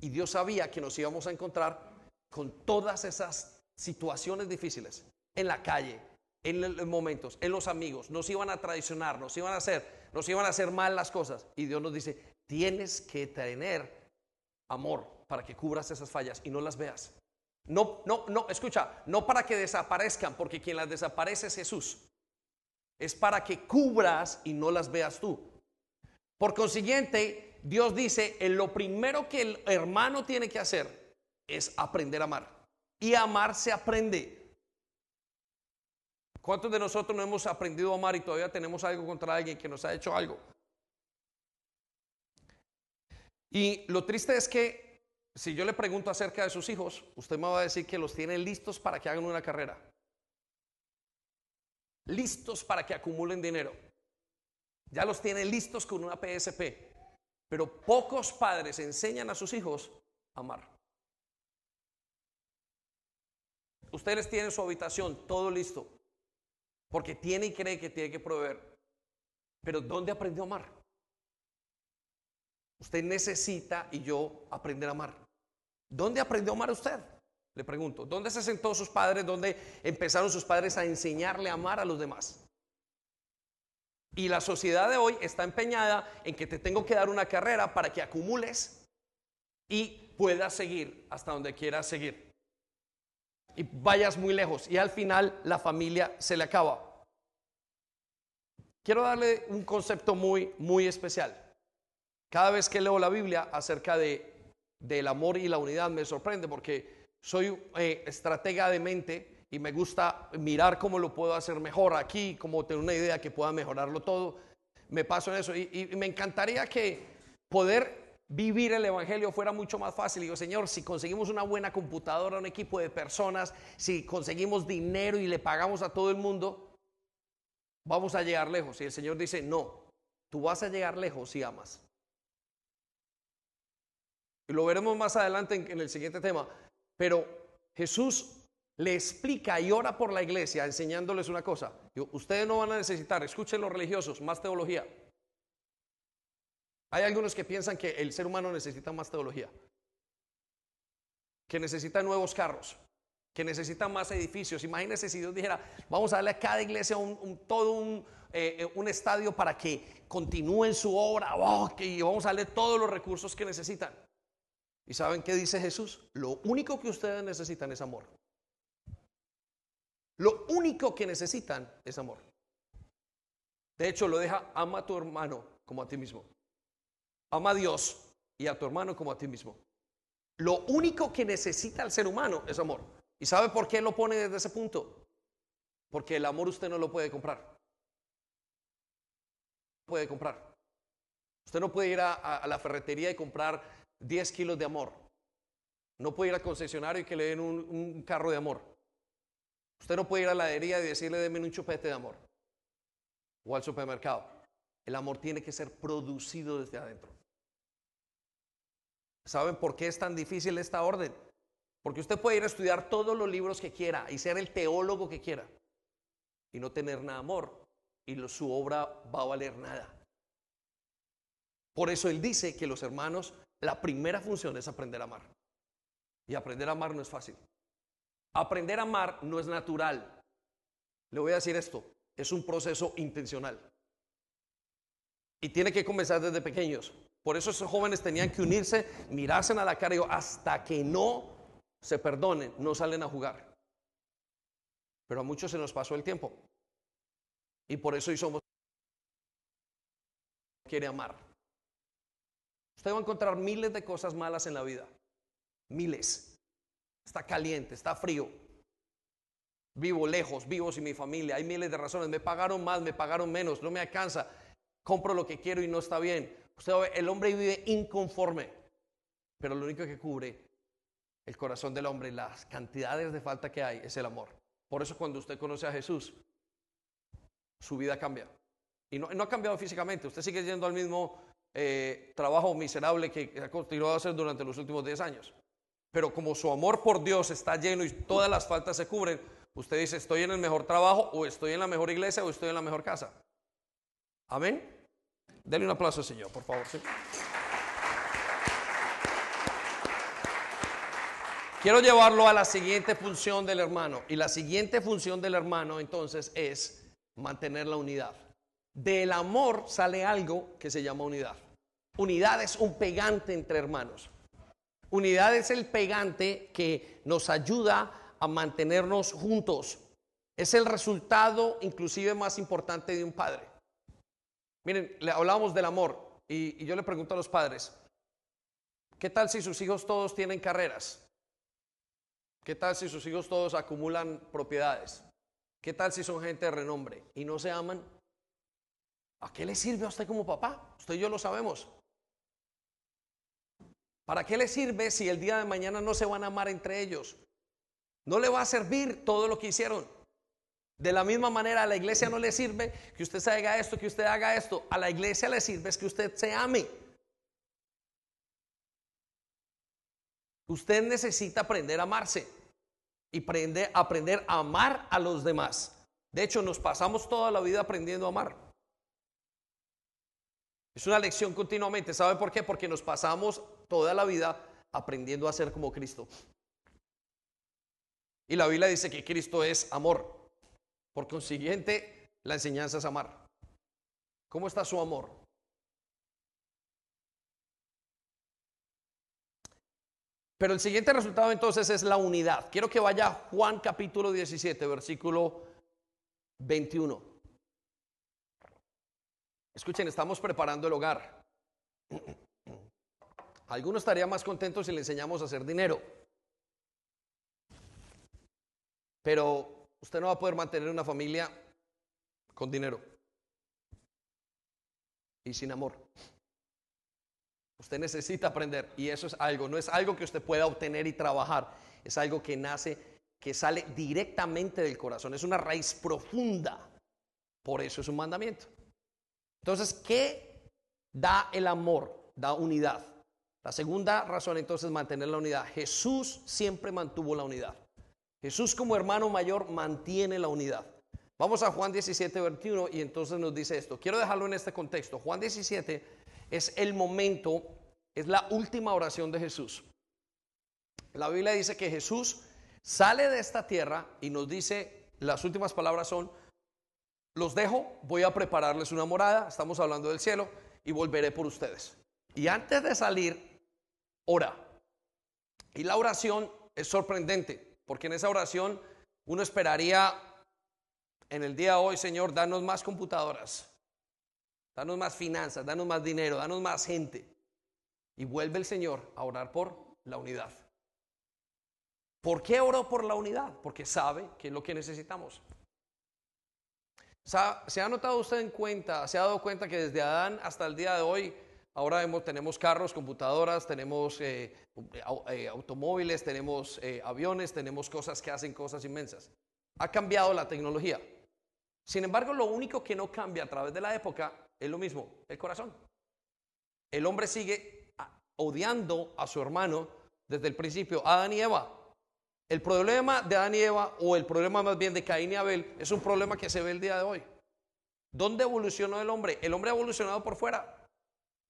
Y Dios sabía que nos íbamos a encontrar con todas esas situaciones difíciles en la calle, en los momentos, en los amigos, nos iban a traicionar, nos iban a hacer, nos iban a hacer mal las cosas. Y Dios nos dice, tienes que tener amor para que cubras esas fallas y no las veas. No, no, no, escucha, no para que desaparezcan, porque quien las desaparece es Jesús. Es para que cubras y no las veas tú. Por consiguiente, Dios dice, en lo primero que el hermano tiene que hacer es aprender a amar. Y amar se aprende. ¿Cuántos de nosotros no hemos aprendido a amar y todavía tenemos algo contra alguien que nos ha hecho algo? Y lo triste es que si yo le pregunto acerca de sus hijos, usted me va a decir que los tiene listos para que hagan una carrera. Listos para que acumulen dinero. Ya los tiene listos con una PSP. Pero pocos padres enseñan a sus hijos a amar. Ustedes tienen su habitación, todo listo, porque tiene y cree que tiene que proveer. Pero ¿dónde aprendió a amar? Usted necesita y yo aprender a amar. ¿Dónde aprendió a amar usted? Le pregunto, ¿dónde se sentó sus padres? ¿Dónde empezaron sus padres a enseñarle a amar a los demás? Y la sociedad de hoy está empeñada en que te tengo que dar una carrera para que acumules y puedas seguir hasta donde quieras seguir y vayas muy lejos y al final la familia se le acaba. Quiero darle un concepto muy, muy especial. Cada vez que leo la Biblia acerca de, del amor y la unidad me sorprende porque soy eh, estratega de mente y me gusta mirar cómo lo puedo hacer mejor aquí, cómo tener una idea que pueda mejorarlo todo. Me paso en eso y, y me encantaría que poder vivir el Evangelio fuera mucho más fácil. Y digo, Señor, si conseguimos una buena computadora, un equipo de personas, si conseguimos dinero y le pagamos a todo el mundo, vamos a llegar lejos. Y el Señor dice, no, tú vas a llegar lejos si amas. Y lo veremos más adelante en, el siguiente tema. Pero Jesús le explica y ora por la iglesia enseñándoles una cosa. ustedes no van a necesitar, escuchen los religiosos, más teología. Hay algunos que piensan que el ser humano necesita más teología, que necesita nuevos carros, que necesita más edificios. Imagínense si Dios dijera, vamos a darle a cada iglesia un, todo un, eh, eh, un, estadio para que continúen su obra oh, y vamos a darle todos los recursos que necesitan. ¿Y saben qué dice Jesús? Lo único que ustedes necesitan es amor. Lo único que necesitan es amor. De hecho, lo deja, ama a tu hermano como a ti mismo. Ama a Dios y a tu hermano como a ti mismo. Lo único que necesita el ser humano es amor. ¿Y sabe por qué lo pone desde ese punto? Porque el amor usted no lo puede comprar. Puede comprar. Usted no puede ir a, la ferretería y comprar 10 kilos de amor. No puede ir al concesionario y que le den un, carro de amor. Usted no puede ir a la heladería y decirle denme un chupete de amor. O al supermercado. El amor tiene que ser producido desde adentro. ¿Saben por qué es tan difícil esta orden? Porque usted puede ir a estudiar todos los libros que quiera y ser el teólogo que quiera y no tener nada amor y su obra va a valer nada. Por eso él dice que los hermanos, la primera función es aprender a amar. Y aprender a amar no es fácil. Aprender a amar no es natural. Le voy a decir esto, es un proceso intencional. Y tiene que comenzar desde pequeños. Por eso esos jóvenes tenían que unirse, mirarse a la cara y hasta que no se perdonen, no salen a jugar. Pero a muchos se nos pasó el tiempo. Y por eso hoy somos quiere amar. Usted va a encontrar miles de cosas malas en la vida. Miles. Está caliente, está frío. Vivo lejos, vivo sin mi familia. Hay miles de razones. Me pagaron más, me pagaron menos, no me alcanza. Compro lo que quiero y no está bien. Usted ve, el hombre vive inconforme. Pero lo único que cubre el corazón del hombre, las cantidades de falta que hay, es el amor. Por eso cuando usted conoce a Jesús, su vida cambia. Y no, ha cambiado físicamente, usted sigue yendo al mismo eh, trabajo miserable que ha continuado a hacer durante los últimos 10 años. Pero como su amor por Dios está lleno y todas las faltas se cubren, usted dice, estoy en el mejor trabajo o estoy en la mejor iglesia o estoy en la mejor casa. Amén. Denle un aplauso al Señor, por favor. Quiero llevarlo a la siguiente función del hermano. Y la siguiente función del hermano entonces es mantener la unidad. Del amor sale algo que se llama unidad. Unidad es un pegante entre hermanos. Unidad es el pegante que nos ayuda a mantenernos juntos. Es el resultado inclusive más importante de un padre. Miren, le hablábamos del amor y, y yo le pregunto a los padres, ¿qué tal si sus hijos todos tienen carreras? ¿Qué tal si sus hijos todos acumulan propiedades? ¿Qué tal si son gente de renombre y no se aman? ¿A qué le sirve a usted como papá? Usted y yo lo sabemos. ¿Para qué le sirve si el día de mañana no se van a amar entre ellos? No le va a servir todo lo que hicieron. De la misma manera a la iglesia no le sirve que usted se haga esto, que usted haga esto. A la iglesia le sirve es que usted se ame. Usted necesita aprender a amarse y aprender, aprender a amar a los demás. De hecho, nos pasamos toda la vida aprendiendo a amar. Es una lección continuamente. ¿Sabe por qué? Porque nos pasamos toda la vida aprendiendo a ser como Cristo. Y la Biblia dice que Cristo es amor. Por consiguiente, la enseñanza es amar. ¿Cómo está su amor? Pero el siguiente resultado entonces es la unidad. Quiero que vaya Juan capítulo 17, versículo 21. Escuchen, estamos preparando el hogar. Algunos estarían más contentos si le enseñamos a hacer dinero. Pero usted no va a poder mantener una familia con dinero y sin amor. Usted necesita aprender y eso es algo, no es algo que usted pueda obtener y trabajar, es algo que nace, que sale directamente del corazón, es una raíz profunda. Por eso es un mandamiento. Entonces, ¿qué da el amor? Da unidad. La segunda razón entonces es mantener la unidad. Jesús siempre mantuvo la unidad. Jesús como hermano mayor mantiene la unidad. Vamos a Juan 17, 21 y entonces nos dice esto. Quiero dejarlo en este contexto. Juan 17 es el momento, es la última oración de Jesús. La Biblia dice que Jesús sale de esta tierra y nos dice, las últimas palabras son, los dejo, voy a prepararles una morada, estamos hablando del cielo, y volveré por ustedes. Y antes de salir, ora. Y la oración es sorprendente, porque en esa oración uno esperaría en el día de hoy, Señor, danos más computadoras, danos más finanzas, danos más dinero, danos más gente. Y vuelve el Señor a orar por la unidad. ¿Por qué oró por la unidad? Porque sabe que es lo que necesitamos. ¿Se ha notado usted en cuenta, se ha dado cuenta que desde Adán hasta el día de hoy, ahora tenemos carros, computadoras, tenemos eh, eh, automóviles, tenemos eh, aviones, tenemos cosas que hacen cosas inmensas? Ha cambiado la tecnología. Sin embargo, lo único que no cambia a través de la época es lo mismo, el corazón. El hombre sigue odiando a su hermano desde el principio, Adán y Eva. El problema de Adán y Eva, o el problema más bien de Caín y Abel, es un problema que se ve el día de hoy. ¿Dónde evolucionó el hombre? El hombre ha evolucionado por fuera.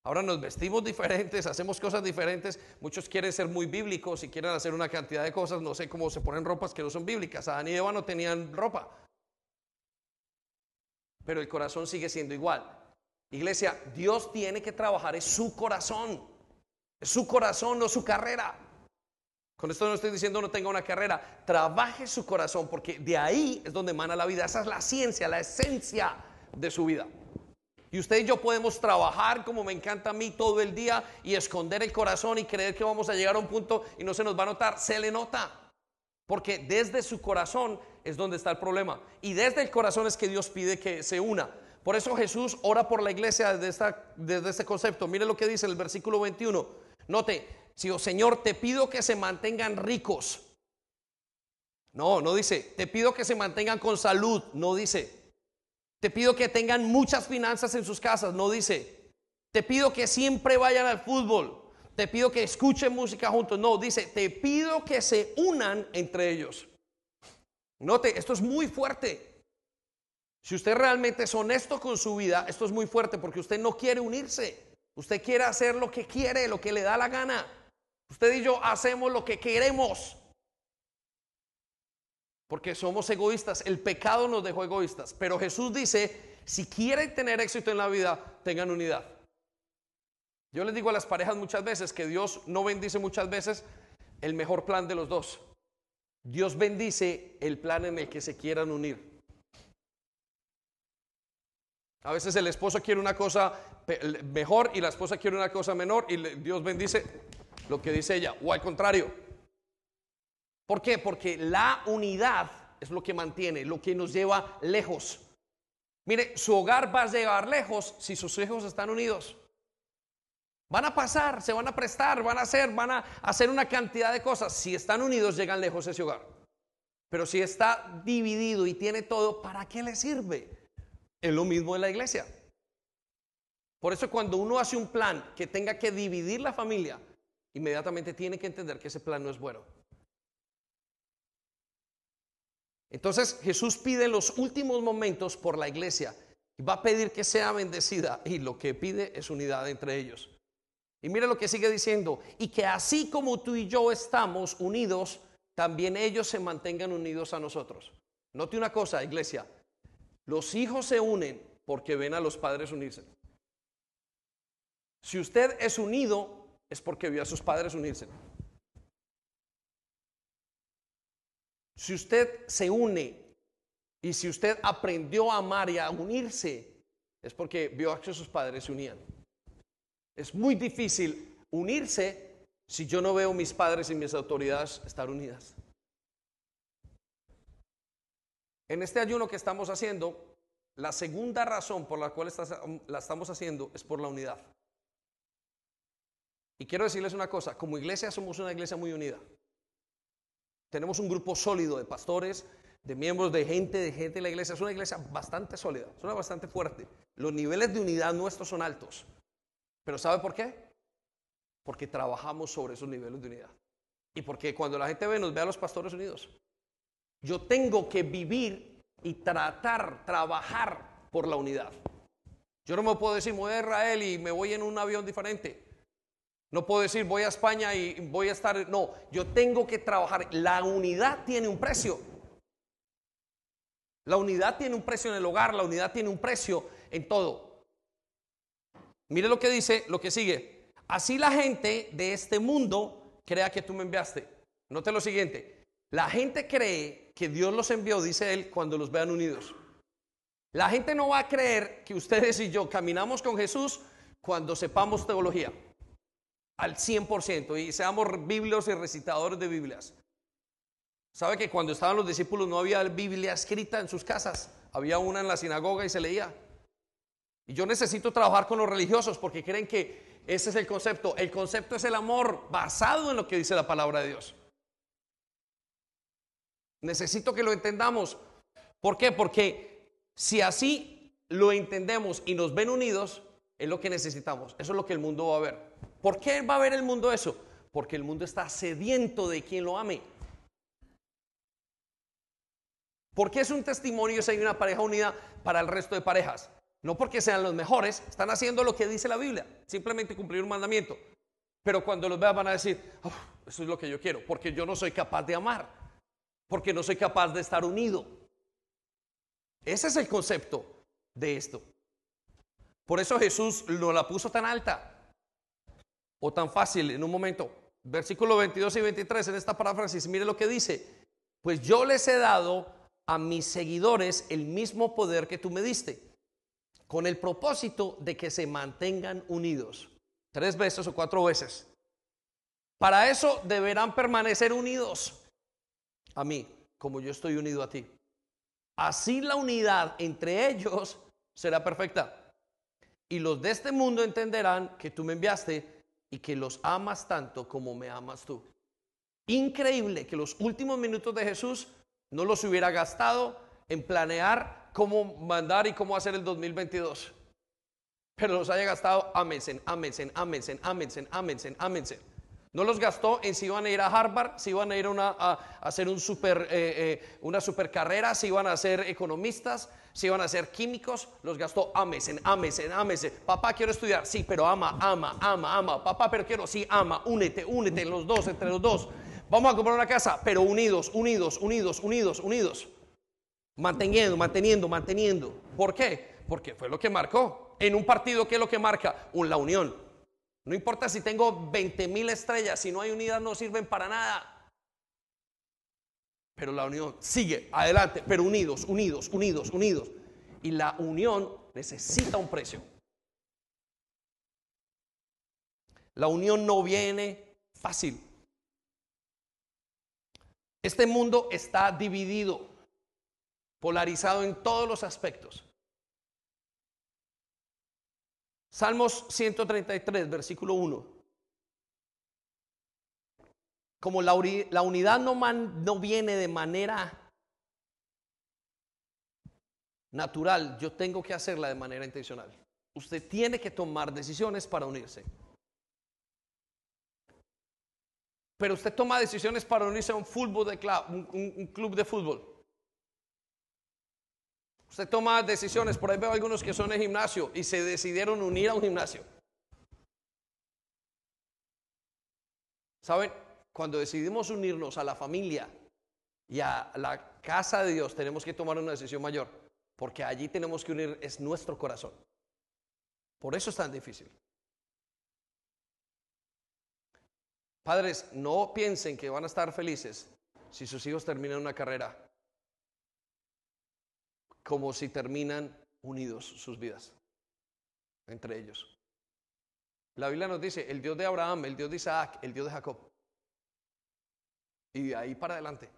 Ahora nos vestimos diferentes, hacemos cosas diferentes. Muchos quieren ser muy bíblicos y quieren hacer una cantidad de cosas. No sé cómo se ponen ropas que no son bíblicas. Adán y Eva no tenían ropa. Pero el corazón sigue siendo igual. Iglesia, Dios tiene que trabajar, es su corazón. Es su corazón, no su carrera. Con esto no estoy diciendo no tenga una carrera. Trabaje su corazón porque de ahí es donde emana la vida. Esa es la ciencia, la esencia de su vida. Y usted y yo podemos trabajar como me encanta a mí todo el día y esconder el corazón y creer que vamos a llegar a un punto y no se nos va a notar. Se le nota. Porque desde su corazón es donde está el problema. Y desde el corazón es que Dios pide que se una. Por eso Jesús ora por la iglesia desde, desde este concepto. Mire lo que dice el versículo 21. Note, si Señor, te pido que se mantengan ricos. No, no dice, te pido que se mantengan con salud. No dice, te pido que tengan muchas finanzas en sus casas, no dice. Te pido que siempre vayan al fútbol. Te pido que escuchen música juntos. No, dice, te pido que se unan entre ellos. Note, esto es muy fuerte. Si usted realmente es honesto con su vida, esto es muy fuerte porque usted no quiere unirse. Usted quiere hacer lo que quiere, lo que le da la gana. Usted y yo hacemos lo que queremos. Porque somos egoístas. El pecado nos dejó egoístas. Pero Jesús dice, si quieren tener éxito en la vida, tengan unidad. Yo les digo a las parejas muchas veces que Dios no bendice muchas veces el mejor plan de los dos. Dios bendice el plan en el que se quieran unir. A veces el esposo quiere una cosa mejor y la esposa quiere una cosa menor y Dios bendice lo que dice ella. O al contrario. ¿Por qué? Porque la unidad es lo que mantiene, lo que nos lleva lejos. Mire, su hogar va a llegar lejos si sus hijos están unidos. Van a pasar, se van a prestar, van a hacer, van a hacer una cantidad de cosas. Si están unidos, llegan lejos ese hogar. Pero si está dividido y tiene todo, ¿para qué le sirve? Es lo mismo en la iglesia. Por eso cuando uno hace un plan que tenga que dividir la familia, inmediatamente tiene que entender que ese plan no es bueno. Entonces Jesús pide los últimos momentos por la iglesia y va a pedir que sea bendecida y lo que pide es unidad entre ellos. Y mire lo que sigue diciendo, y que así como tú y yo estamos unidos, también ellos se mantengan unidos a nosotros. Note una cosa, iglesia, los hijos se unen porque ven a los padres unirse. Si usted es unido, es porque vio a sus padres unirse. Si usted se une y si usted aprendió a amar y a unirse, es porque vio que sus padres se unían. Es muy difícil unirse si yo no veo mis padres y mis autoridades estar unidas. En este ayuno que estamos haciendo, la segunda razón por la cual la estamos haciendo es por la unidad. Y quiero decirles una cosa, como iglesia somos una iglesia muy unida. Tenemos un grupo sólido de pastores, de miembros, de gente, de gente de la iglesia. Es una iglesia bastante sólida, es una bastante fuerte. Los niveles de unidad nuestros son altos. Pero ¿sabe por qué? Porque trabajamos sobre esos niveles de unidad. Y porque cuando la gente ve, nos ve a los pastores unidos. Yo tengo que vivir y tratar, trabajar por la unidad. Yo no me puedo decir, voy a Israel y me voy en un avión diferente. No puedo decir voy a España y voy a estar. No, yo tengo que trabajar. La unidad tiene un precio. La unidad tiene un precio en el hogar, la unidad tiene un precio en todo. Mire lo que dice, lo que sigue. Así la gente de este mundo crea que tú me enviaste. Note lo siguiente. La gente cree que Dios los envió, dice él, cuando los vean unidos. La gente no va a creer que ustedes y yo caminamos con Jesús cuando sepamos teología al 100% y seamos biblios y recitadores de Biblias. ¿Sabe que cuando estaban los discípulos no había Biblia escrita en sus casas? Había una en la sinagoga y se leía. Y yo necesito trabajar con los religiosos porque creen que ese es el concepto. El concepto es el amor basado en lo que dice la palabra de Dios. Necesito que lo entendamos. ¿Por qué? Porque si así lo entendemos y nos ven unidos, es lo que necesitamos. Eso es lo que el mundo va a ver. ¿Por qué va a ver el mundo eso? Porque el mundo está sediento de quien lo ame. ¿Por qué es un testimonio si una pareja unida para el resto de parejas? No porque sean los mejores, están haciendo lo que dice la Biblia, simplemente cumplir un mandamiento. Pero cuando los vean van a decir, eso es lo que yo quiero, porque yo no soy capaz de amar, porque no soy capaz de estar unido. Ese es el concepto de esto. Por eso Jesús no la puso tan alta o tan fácil en un momento. Versículo 22 y 23 en esta paráfrasis, mire lo que dice. Pues yo les he dado a mis seguidores el mismo poder que tú me diste, con el propósito de que se mantengan unidos. Tres veces o cuatro veces. Para eso deberán permanecer unidos a mí, como yo estoy unido a ti. Así la unidad entre ellos será perfecta. Y los de este mundo entenderán que tú me enviaste y que los amas tanto como me amas tú. Increíble que los últimos minutos de Jesús no los hubiera gastado en planear cómo mandar y cómo hacer el 2022. Pero los haya gastado, amensen, amensen, amensen, amensen, amensen, amensen. No los gastó en si iban a ir a Harvard, si iban a ir a, hacer super, eh, eh, una super carrera, si iban a ser economistas, si iban a ser químicos. Los gastó amesen, amesen, amesen. Papá, quiero estudiar. Sí, pero ama, ama, ama, ama. Papá, pero quiero, sí, ama. Únete, únete los dos, entre los dos. Vamos a comprar una casa, pero unidos, unidos, unidos, unidos, unidos. Manteniendo, manteniendo, manteniendo. ¿Por qué? Porque fue lo que marcó. En un partido, ¿qué es lo que marca? La unión. No importa si tengo 20 mil estrellas, si no hay unidad no sirven para nada. Pero la unión sigue adelante, pero unidos, unidos, unidos, unidos. Y la unión necesita un precio. La unión no viene fácil. Este mundo está dividido, polarizado en todos los aspectos. Salmos 133, versículo 1. Como la, unidad no, no viene de manera natural, yo tengo que hacerla de manera intencional. Usted tiene que tomar decisiones para unirse. Pero usted toma decisiones para unirse a un, fútbol de club, un club de fútbol. Usted toma decisiones, por ahí veo algunos que son en gimnasio y se decidieron unir a un gimnasio. ¿Saben? Cuando decidimos unirnos a la familia y a la casa de Dios, tenemos que tomar una decisión mayor, porque allí tenemos que unir, es nuestro corazón. Por eso es tan difícil. Padres, no piensen que van a estar felices si sus hijos terminan una carrera como si terminan unidos sus vidas entre ellos. La Biblia nos dice, el Dios de Abraham, el Dios de Isaac, el Dios de Jacob. Y de ahí para adelante.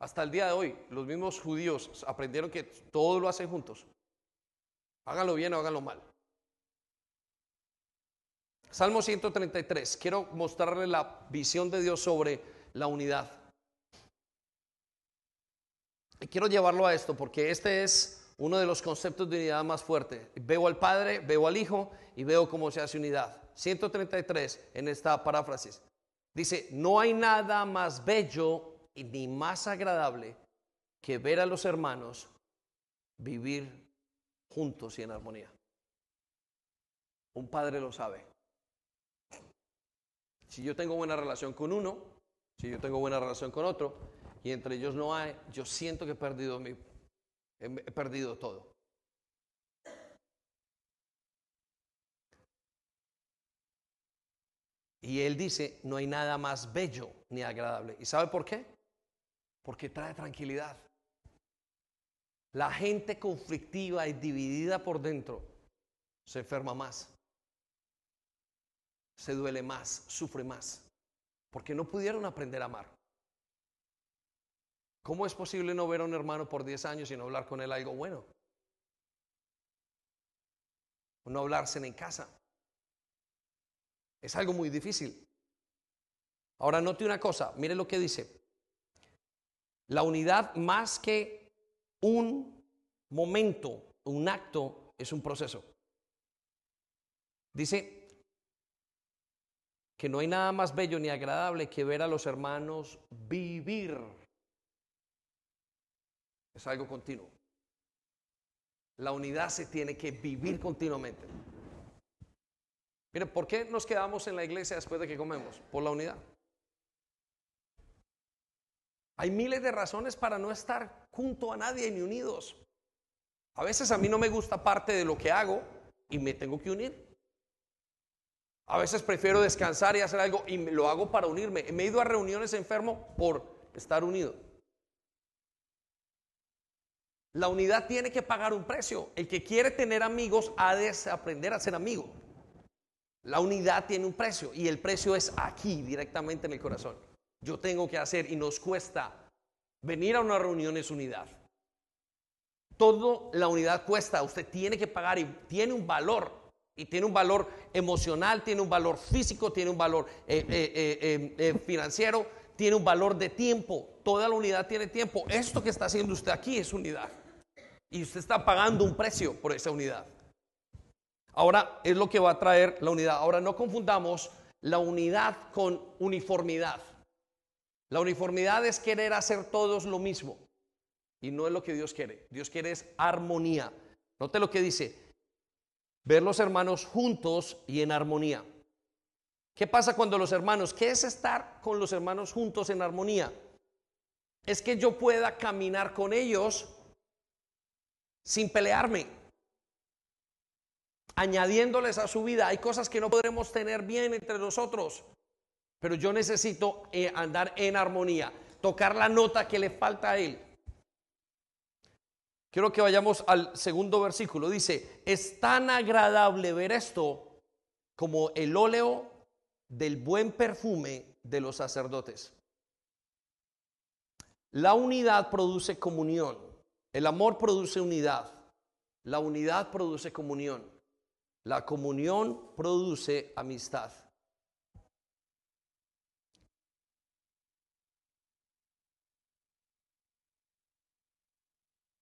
Hasta el día de hoy, los mismos judíos aprendieron que todo lo hacen juntos. Háganlo bien o háganlo mal. Salmo 133. Quiero mostrarle la visión de Dios sobre la unidad quiero llevarlo a esto porque este es uno de los conceptos de unidad más fuerte. Veo al Padre, veo al Hijo y veo cómo se hace unidad. 133 en esta paráfrasis. Dice, no hay nada más bello ni más agradable que ver a los hermanos vivir juntos y en armonía. Un padre lo sabe. Si yo tengo buena relación con uno, si yo tengo buena relación con otro, y entre ellos no hay, yo siento que he perdido, mi, he perdido todo. Y él dice, no hay nada más bello ni agradable. ¿Y sabe por qué? Porque trae tranquilidad. La gente conflictiva y dividida por dentro se enferma más, se duele más, sufre más, porque no pudieron aprender a amar. ¿Cómo es posible no ver a un hermano por 10 años y no hablar con él algo bueno? No hablarse en casa. Es algo muy difícil. Ahora note una cosa, mire lo que dice. La unidad más que un momento, un acto, es un proceso. Dice, que no hay nada más bello ni agradable que ver a los hermanos vivir. Es algo continuo. La unidad se tiene que vivir continuamente. Mire, ¿por qué nos quedamos en la iglesia después de que comemos? Por la unidad. Hay miles de razones para no estar junto a nadie ni unidos. A veces a mí no me gusta parte de lo que hago y me tengo que unir. A veces prefiero descansar y hacer algo y lo hago para unirme. Me he ido a reuniones enfermo por estar unido. La unidad tiene que pagar un precio. El que quiere tener amigos ha de aprender a ser amigo. La unidad tiene un precio y el precio es aquí, directamente en el corazón. Yo tengo que hacer y nos cuesta venir a una reunión es unidad. Todo la unidad cuesta, usted tiene que pagar y tiene un valor. Y tiene un valor emocional, tiene un valor físico, tiene un valor eh, eh, eh, financiero, tiene un valor de tiempo. Toda la unidad tiene tiempo. Esto que está haciendo usted aquí es unidad. Y usted está pagando un precio por esa unidad. Ahora es lo que va a traer la unidad. Ahora no confundamos la unidad con uniformidad. La uniformidad es querer hacer todos lo mismo. Y no es lo que Dios quiere. Dios quiere es armonía. Note lo que dice ver los hermanos juntos y en armonía. ¿Qué pasa cuando los hermanos, qué es estar con los hermanos juntos en armonía? Es que yo pueda caminar con ellos sin pelearme, añadiéndoles a su vida. Hay cosas que no podremos tener bien entre nosotros, pero yo necesito eh, andar en armonía, tocar la nota que le falta a él. Quiero que vayamos al segundo versículo. Dice, es tan agradable ver esto como el óleo del buen perfume de los sacerdotes. La unidad produce comunión. El amor produce unidad. La unidad produce comunión. La comunión produce amistad.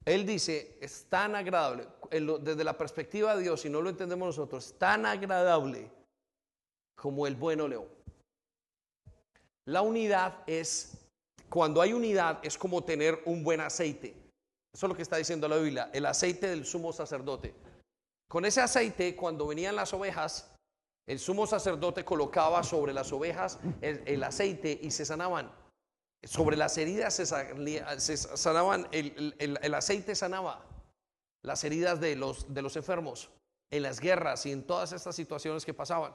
Él dice, es tan agradable, desde la perspectiva de Dios, si no lo entendemos nosotros, tan agradable como el buen óleo. La unidad es, cuando hay unidad, es como tener un buen aceite. Eso es lo que está diciendo la Biblia, el aceite del sumo sacerdote. Con ese aceite, cuando venían las ovejas, el sumo sacerdote colocaba sobre las ovejas el aceite y se sanaban sobre las heridas se, sanaban, el, aceite sanaba las heridas de los, de los enfermos en las guerras y en todas estas situaciones que pasaban.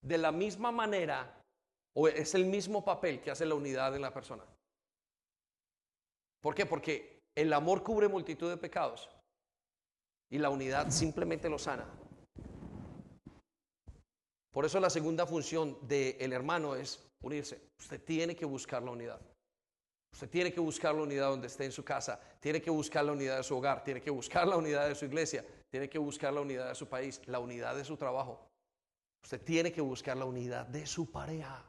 De la misma manera, o es el mismo papel que hace la unidad en la persona. ¿Por qué? Porque el amor cubre multitud de pecados y la unidad simplemente lo sana. Por eso la segunda función del hermano es unirse. Usted tiene que buscar la unidad. Usted tiene que buscar la unidad donde esté en su casa, tiene que buscar la unidad de su hogar, tiene que buscar la unidad de su iglesia, tiene que buscar la unidad de su país, la unidad de su trabajo. Usted tiene que buscar la unidad de su pareja.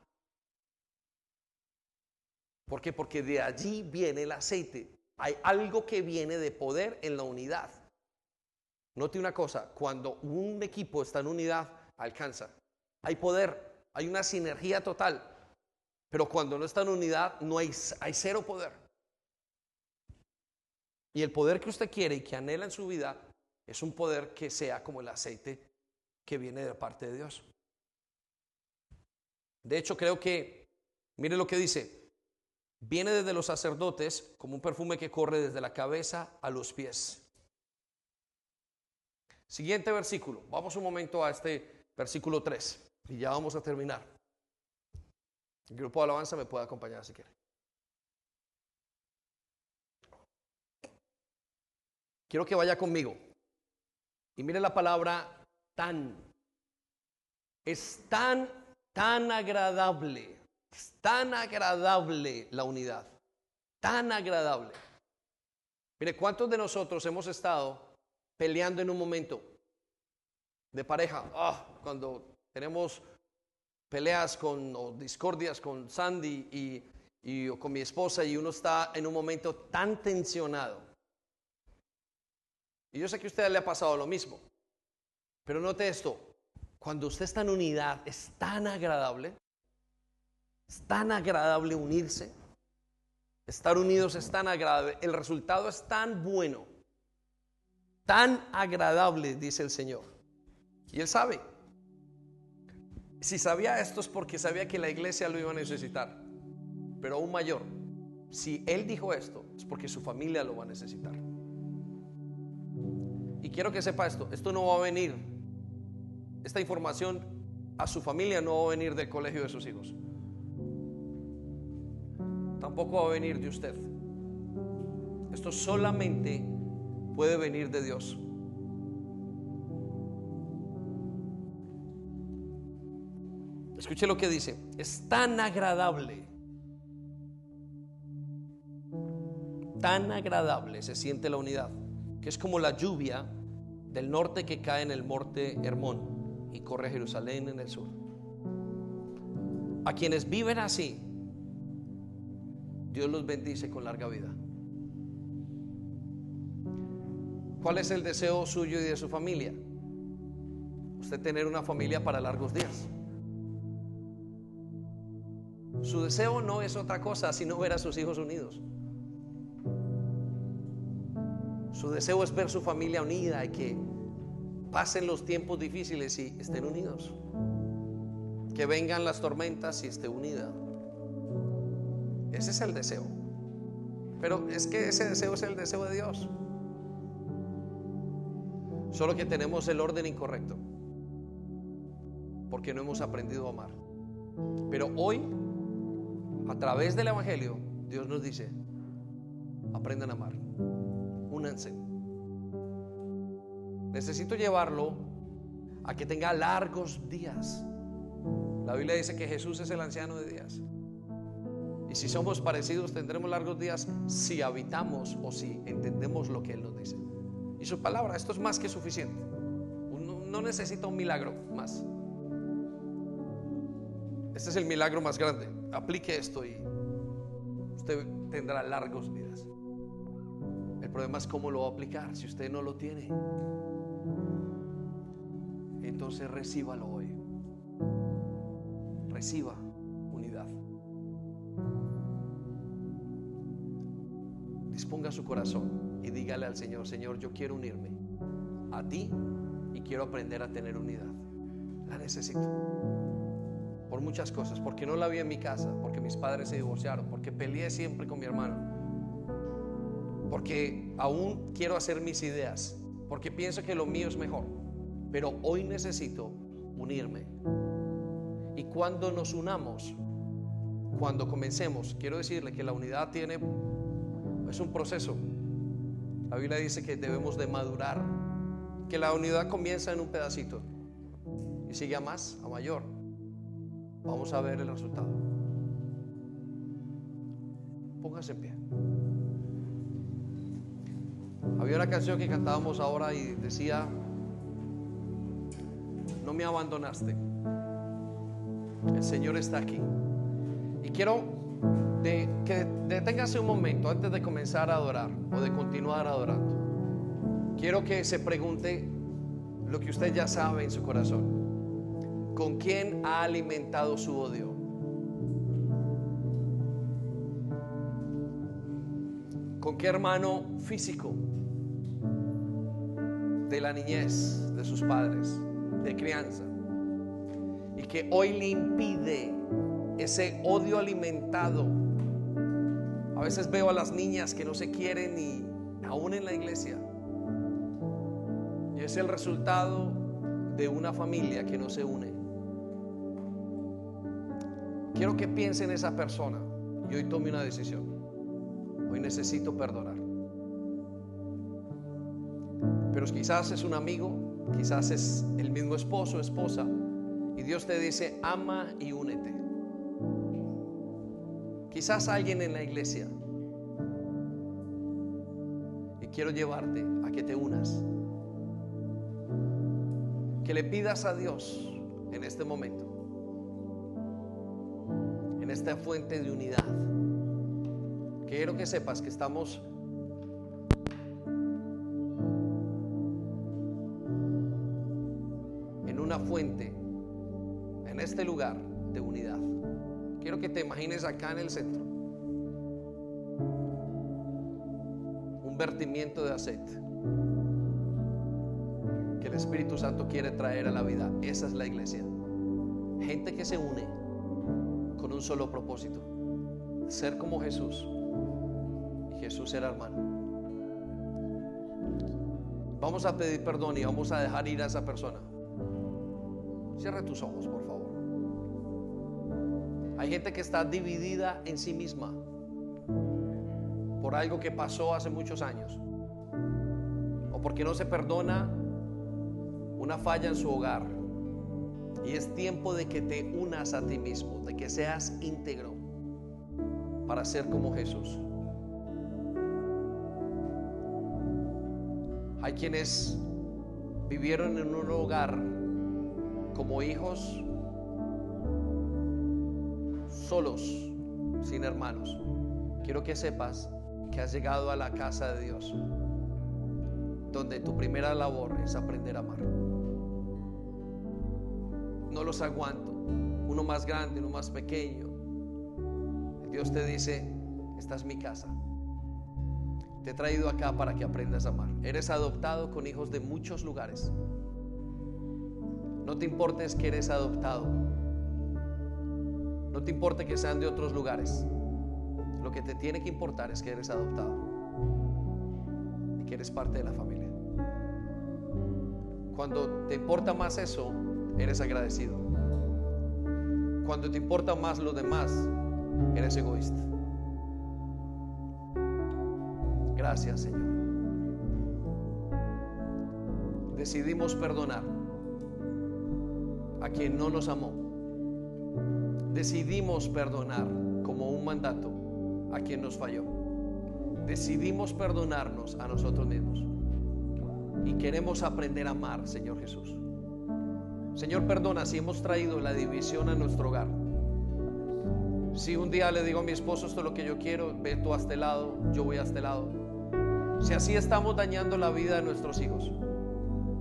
¿Por qué? Porque de allí viene el aceite. Hay algo que viene de poder en la unidad. Note una cosa, cuando un equipo está en unidad, alcanza. Hay poder, hay una sinergia total. Pero cuando no está en unidad, no hay, hay cero poder. Y el poder que usted quiere y que anhela en su vida es un poder que sea como el aceite que viene de parte de Dios. De hecho, creo que, mire lo que dice, viene desde los sacerdotes como un perfume que corre desde la cabeza a los pies. Siguiente versículo. Vamos un momento a este versículo 3 y ya vamos a terminar. El grupo de alabanza me puede acompañar si quiere. Quiero que vaya conmigo y mire la palabra tan. Es tan, tan agradable, es tan agradable la unidad, tan agradable. Mire, ¿cuántos de nosotros hemos estado peleando en un momento de pareja? Ah, cuando tenemos peleas con, o discordias con Sandy y, o con mi esposa y uno está en un momento tan tensionado. Y yo sé que a usted le ha pasado lo mismo. Pero note esto, cuando usted está en unidad, es tan agradable, es tan agradable unirse, estar unidos es tan agradable, el resultado es tan bueno, tan agradable, dice el Señor. Y Él sabe. Si sabía esto es porque sabía que la iglesia lo iba a necesitar, pero aún mayor, si Él dijo esto es porque su familia lo va a necesitar. Y quiero que sepa esto, esto no va a venir, esta información a su familia no va a venir del colegio de sus hijos. Tampoco va a venir de usted. Esto solamente puede venir de Dios. Escuche lo que dice. Es tan agradable. Tan agradable se siente la unidad, que es como la lluvia del norte que cae en el monte Hermón y corre a Jerusalén en el sur. A quienes viven así, Dios los bendice con larga vida. ¿Cuál es el deseo suyo y de su familia? Usted tener una familia para largos días. Su deseo no es otra cosa sino ver a sus hijos unidos. Su deseo es ver su familia unida y que pasen los tiempos difíciles y estén unidos. Que vengan las tormentas y esté unida. Ese es el deseo. Pero es que ese deseo es el deseo de Dios. Solo que tenemos el orden incorrecto. Porque no hemos aprendido a amar. Pero hoy, a través del Evangelio, Dios nos dice, aprendan a amar únanse. Necesito llevarlo a que tenga largos días. La Biblia dice que Jesús es el anciano de días. Y si somos parecidos, tendremos largos días si habitamos o si entendemos lo que Él nos dice. Y su palabra, esto es más que suficiente. no necesita un milagro más. Este es el milagro más grande. Aplique esto y usted tendrá largos días. El problema es cómo lo va a aplicar si usted no lo tiene. Entonces recíbalo hoy. Reciba Disponga su corazón y dígale al Señor, Señor, yo quiero unirme a ti y quiero aprender a tener unidad. La necesito. Por muchas cosas, porque no la vi en mi casa, porque mis padres se divorciaron, porque peleé siempre con mi hermano porque aún quiero hacer mis ideas, porque pienso que lo mío es mejor, pero hoy necesito unirme. Y cuando nos unamos, cuando comencemos, quiero decirle que la unidad tiene, es un proceso. La Biblia dice que debemos de madurar, que la unidad comienza en un pedacito y sigue a más, a mayor. Vamos a ver el resultado. Póngase en pie. Había una canción que cantábamos ahora y decía, no me abandonaste. El Señor está aquí. Y quiero que deténgase un momento antes de comenzar a adorar o de continuar adorando. Quiero que se pregunte lo que usted ya sabe en su corazón. ¿Con quién ha alimentado su odio? ¿Con qué hermano físico? de la niñez de sus padres, de crianza, y que hoy le impide ese odio alimentado. A veces veo a las niñas que no se quieren ni aún en la iglesia. Y es el resultado de una familia que no se une. Quiero que piense en esa persona y hoy tome una decisión. Hoy necesito perdonar. Pero quizás es un amigo, quizás es el mismo esposo, esposa, y Dios te dice, ama y únete. Quizás alguien en la iglesia. Y quiero llevarte a que te unas. Que le pidas a Dios en este momento, en esta fuente de unidad. Quiero que sepas que estamos fuente este lugar de unidad. Quiero que te imagines acá en el centro. Un vertimiento de aceite que el Espíritu Santo quiere traer a la vida. Esa es la iglesia. Gente que se une con un solo propósito. Ser como Jesús. Y Jesús era hermano. Vamos a pedir perdón y vamos a dejar ir a esa persona. Cierra tus ojos, por favor. Hay gente que está dividida en sí misma por algo que pasó hace muchos años. O porque no se perdona una falla en su hogar. Y es tiempo de que te unas a ti mismo, de que seas íntegro para ser como Jesús. Hay quienes vivieron en un hogar como hijos solos, sin hermanos. Quiero que sepas que has llegado a la casa de Dios, donde tu primera labor es aprender a amar. No los aguanto, uno más grande, uno más pequeño. Dios te dice, esta es mi casa. Te he traído acá para que aprendas a amar. Eres adoptado con hijos de muchos lugares. No te importes que eres adoptado. No te importe que sean de otros lugares. Lo que te tiene que importar es que eres adoptado y que eres parte de la familia. Cuando te importa más eso, eres agradecido. Cuando te importa más lo demás, eres egoísta. Gracias, Señor. Decidimos perdonar a quien no nos amó. Decidimos perdonar como un mandato a quien nos falló. Decidimos perdonarnos a nosotros mismos. Y queremos aprender a amar, Señor Jesús. Señor, perdona si hemos traído la división a nuestro hogar. Si un día le digo a mi esposo esto es lo que yo quiero, ve tú a este lado, yo voy a este lado. Si así estamos dañando la vida de nuestros hijos.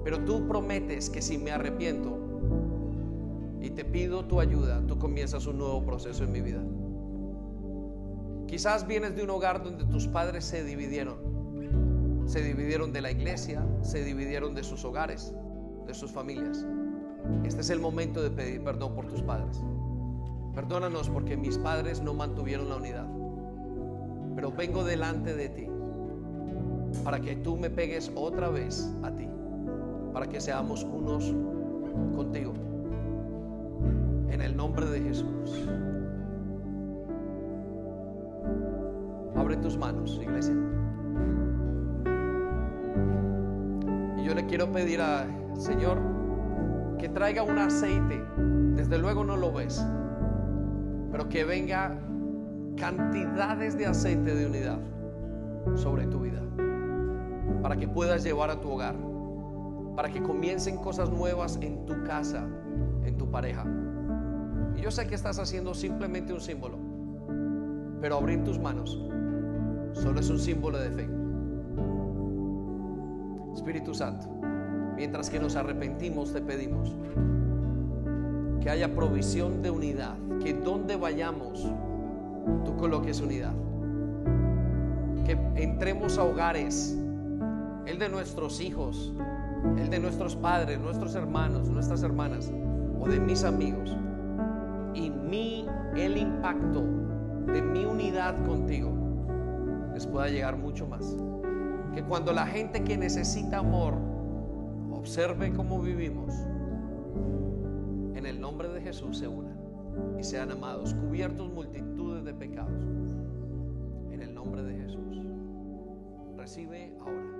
Pero tú prometes que si me arrepiento y te pido tu ayuda, tú comienzas un nuevo proceso en mi vida. Quizás vienes de un hogar donde tus padres se dividieron. Se dividieron de la iglesia, se dividieron de sus hogares, de sus familias. Este es el momento de pedir perdón por tus padres. Perdónanos porque mis padres no mantuvieron la unidad. Pero vengo delante de ti para que tú me pegues otra vez a ti, para que seamos unos contigo. En el nombre de Jesús. Abre tus manos, iglesia. Y yo le quiero pedir al Señor que traiga un aceite. Desde luego no lo ves, pero que venga cantidades de aceite de unidad sobre tu vida para que puedas llevar a tu hogar, para que comiencen cosas nuevas en tu casa, en tu pareja. Y yo sé que estás haciendo simplemente un símbolo, pero abrir tus manos solo es un símbolo de fe. Espíritu Santo, mientras que nos arrepentimos, te pedimos que haya provisión de unidad, que donde vayamos, tú coloques unidad. Que entremos a hogares, el de nuestros hijos, el de nuestros padres, nuestros hermanos, nuestras hermanas o de mis amigos. Y mi, el impacto de mi unidad contigo les pueda llegar mucho más. Que cuando la gente que necesita amor observe cómo vivimos, en el nombre de Jesús se unan y sean amados, cubiertos multitudes de pecados. En el nombre de Jesús. Recibe ahora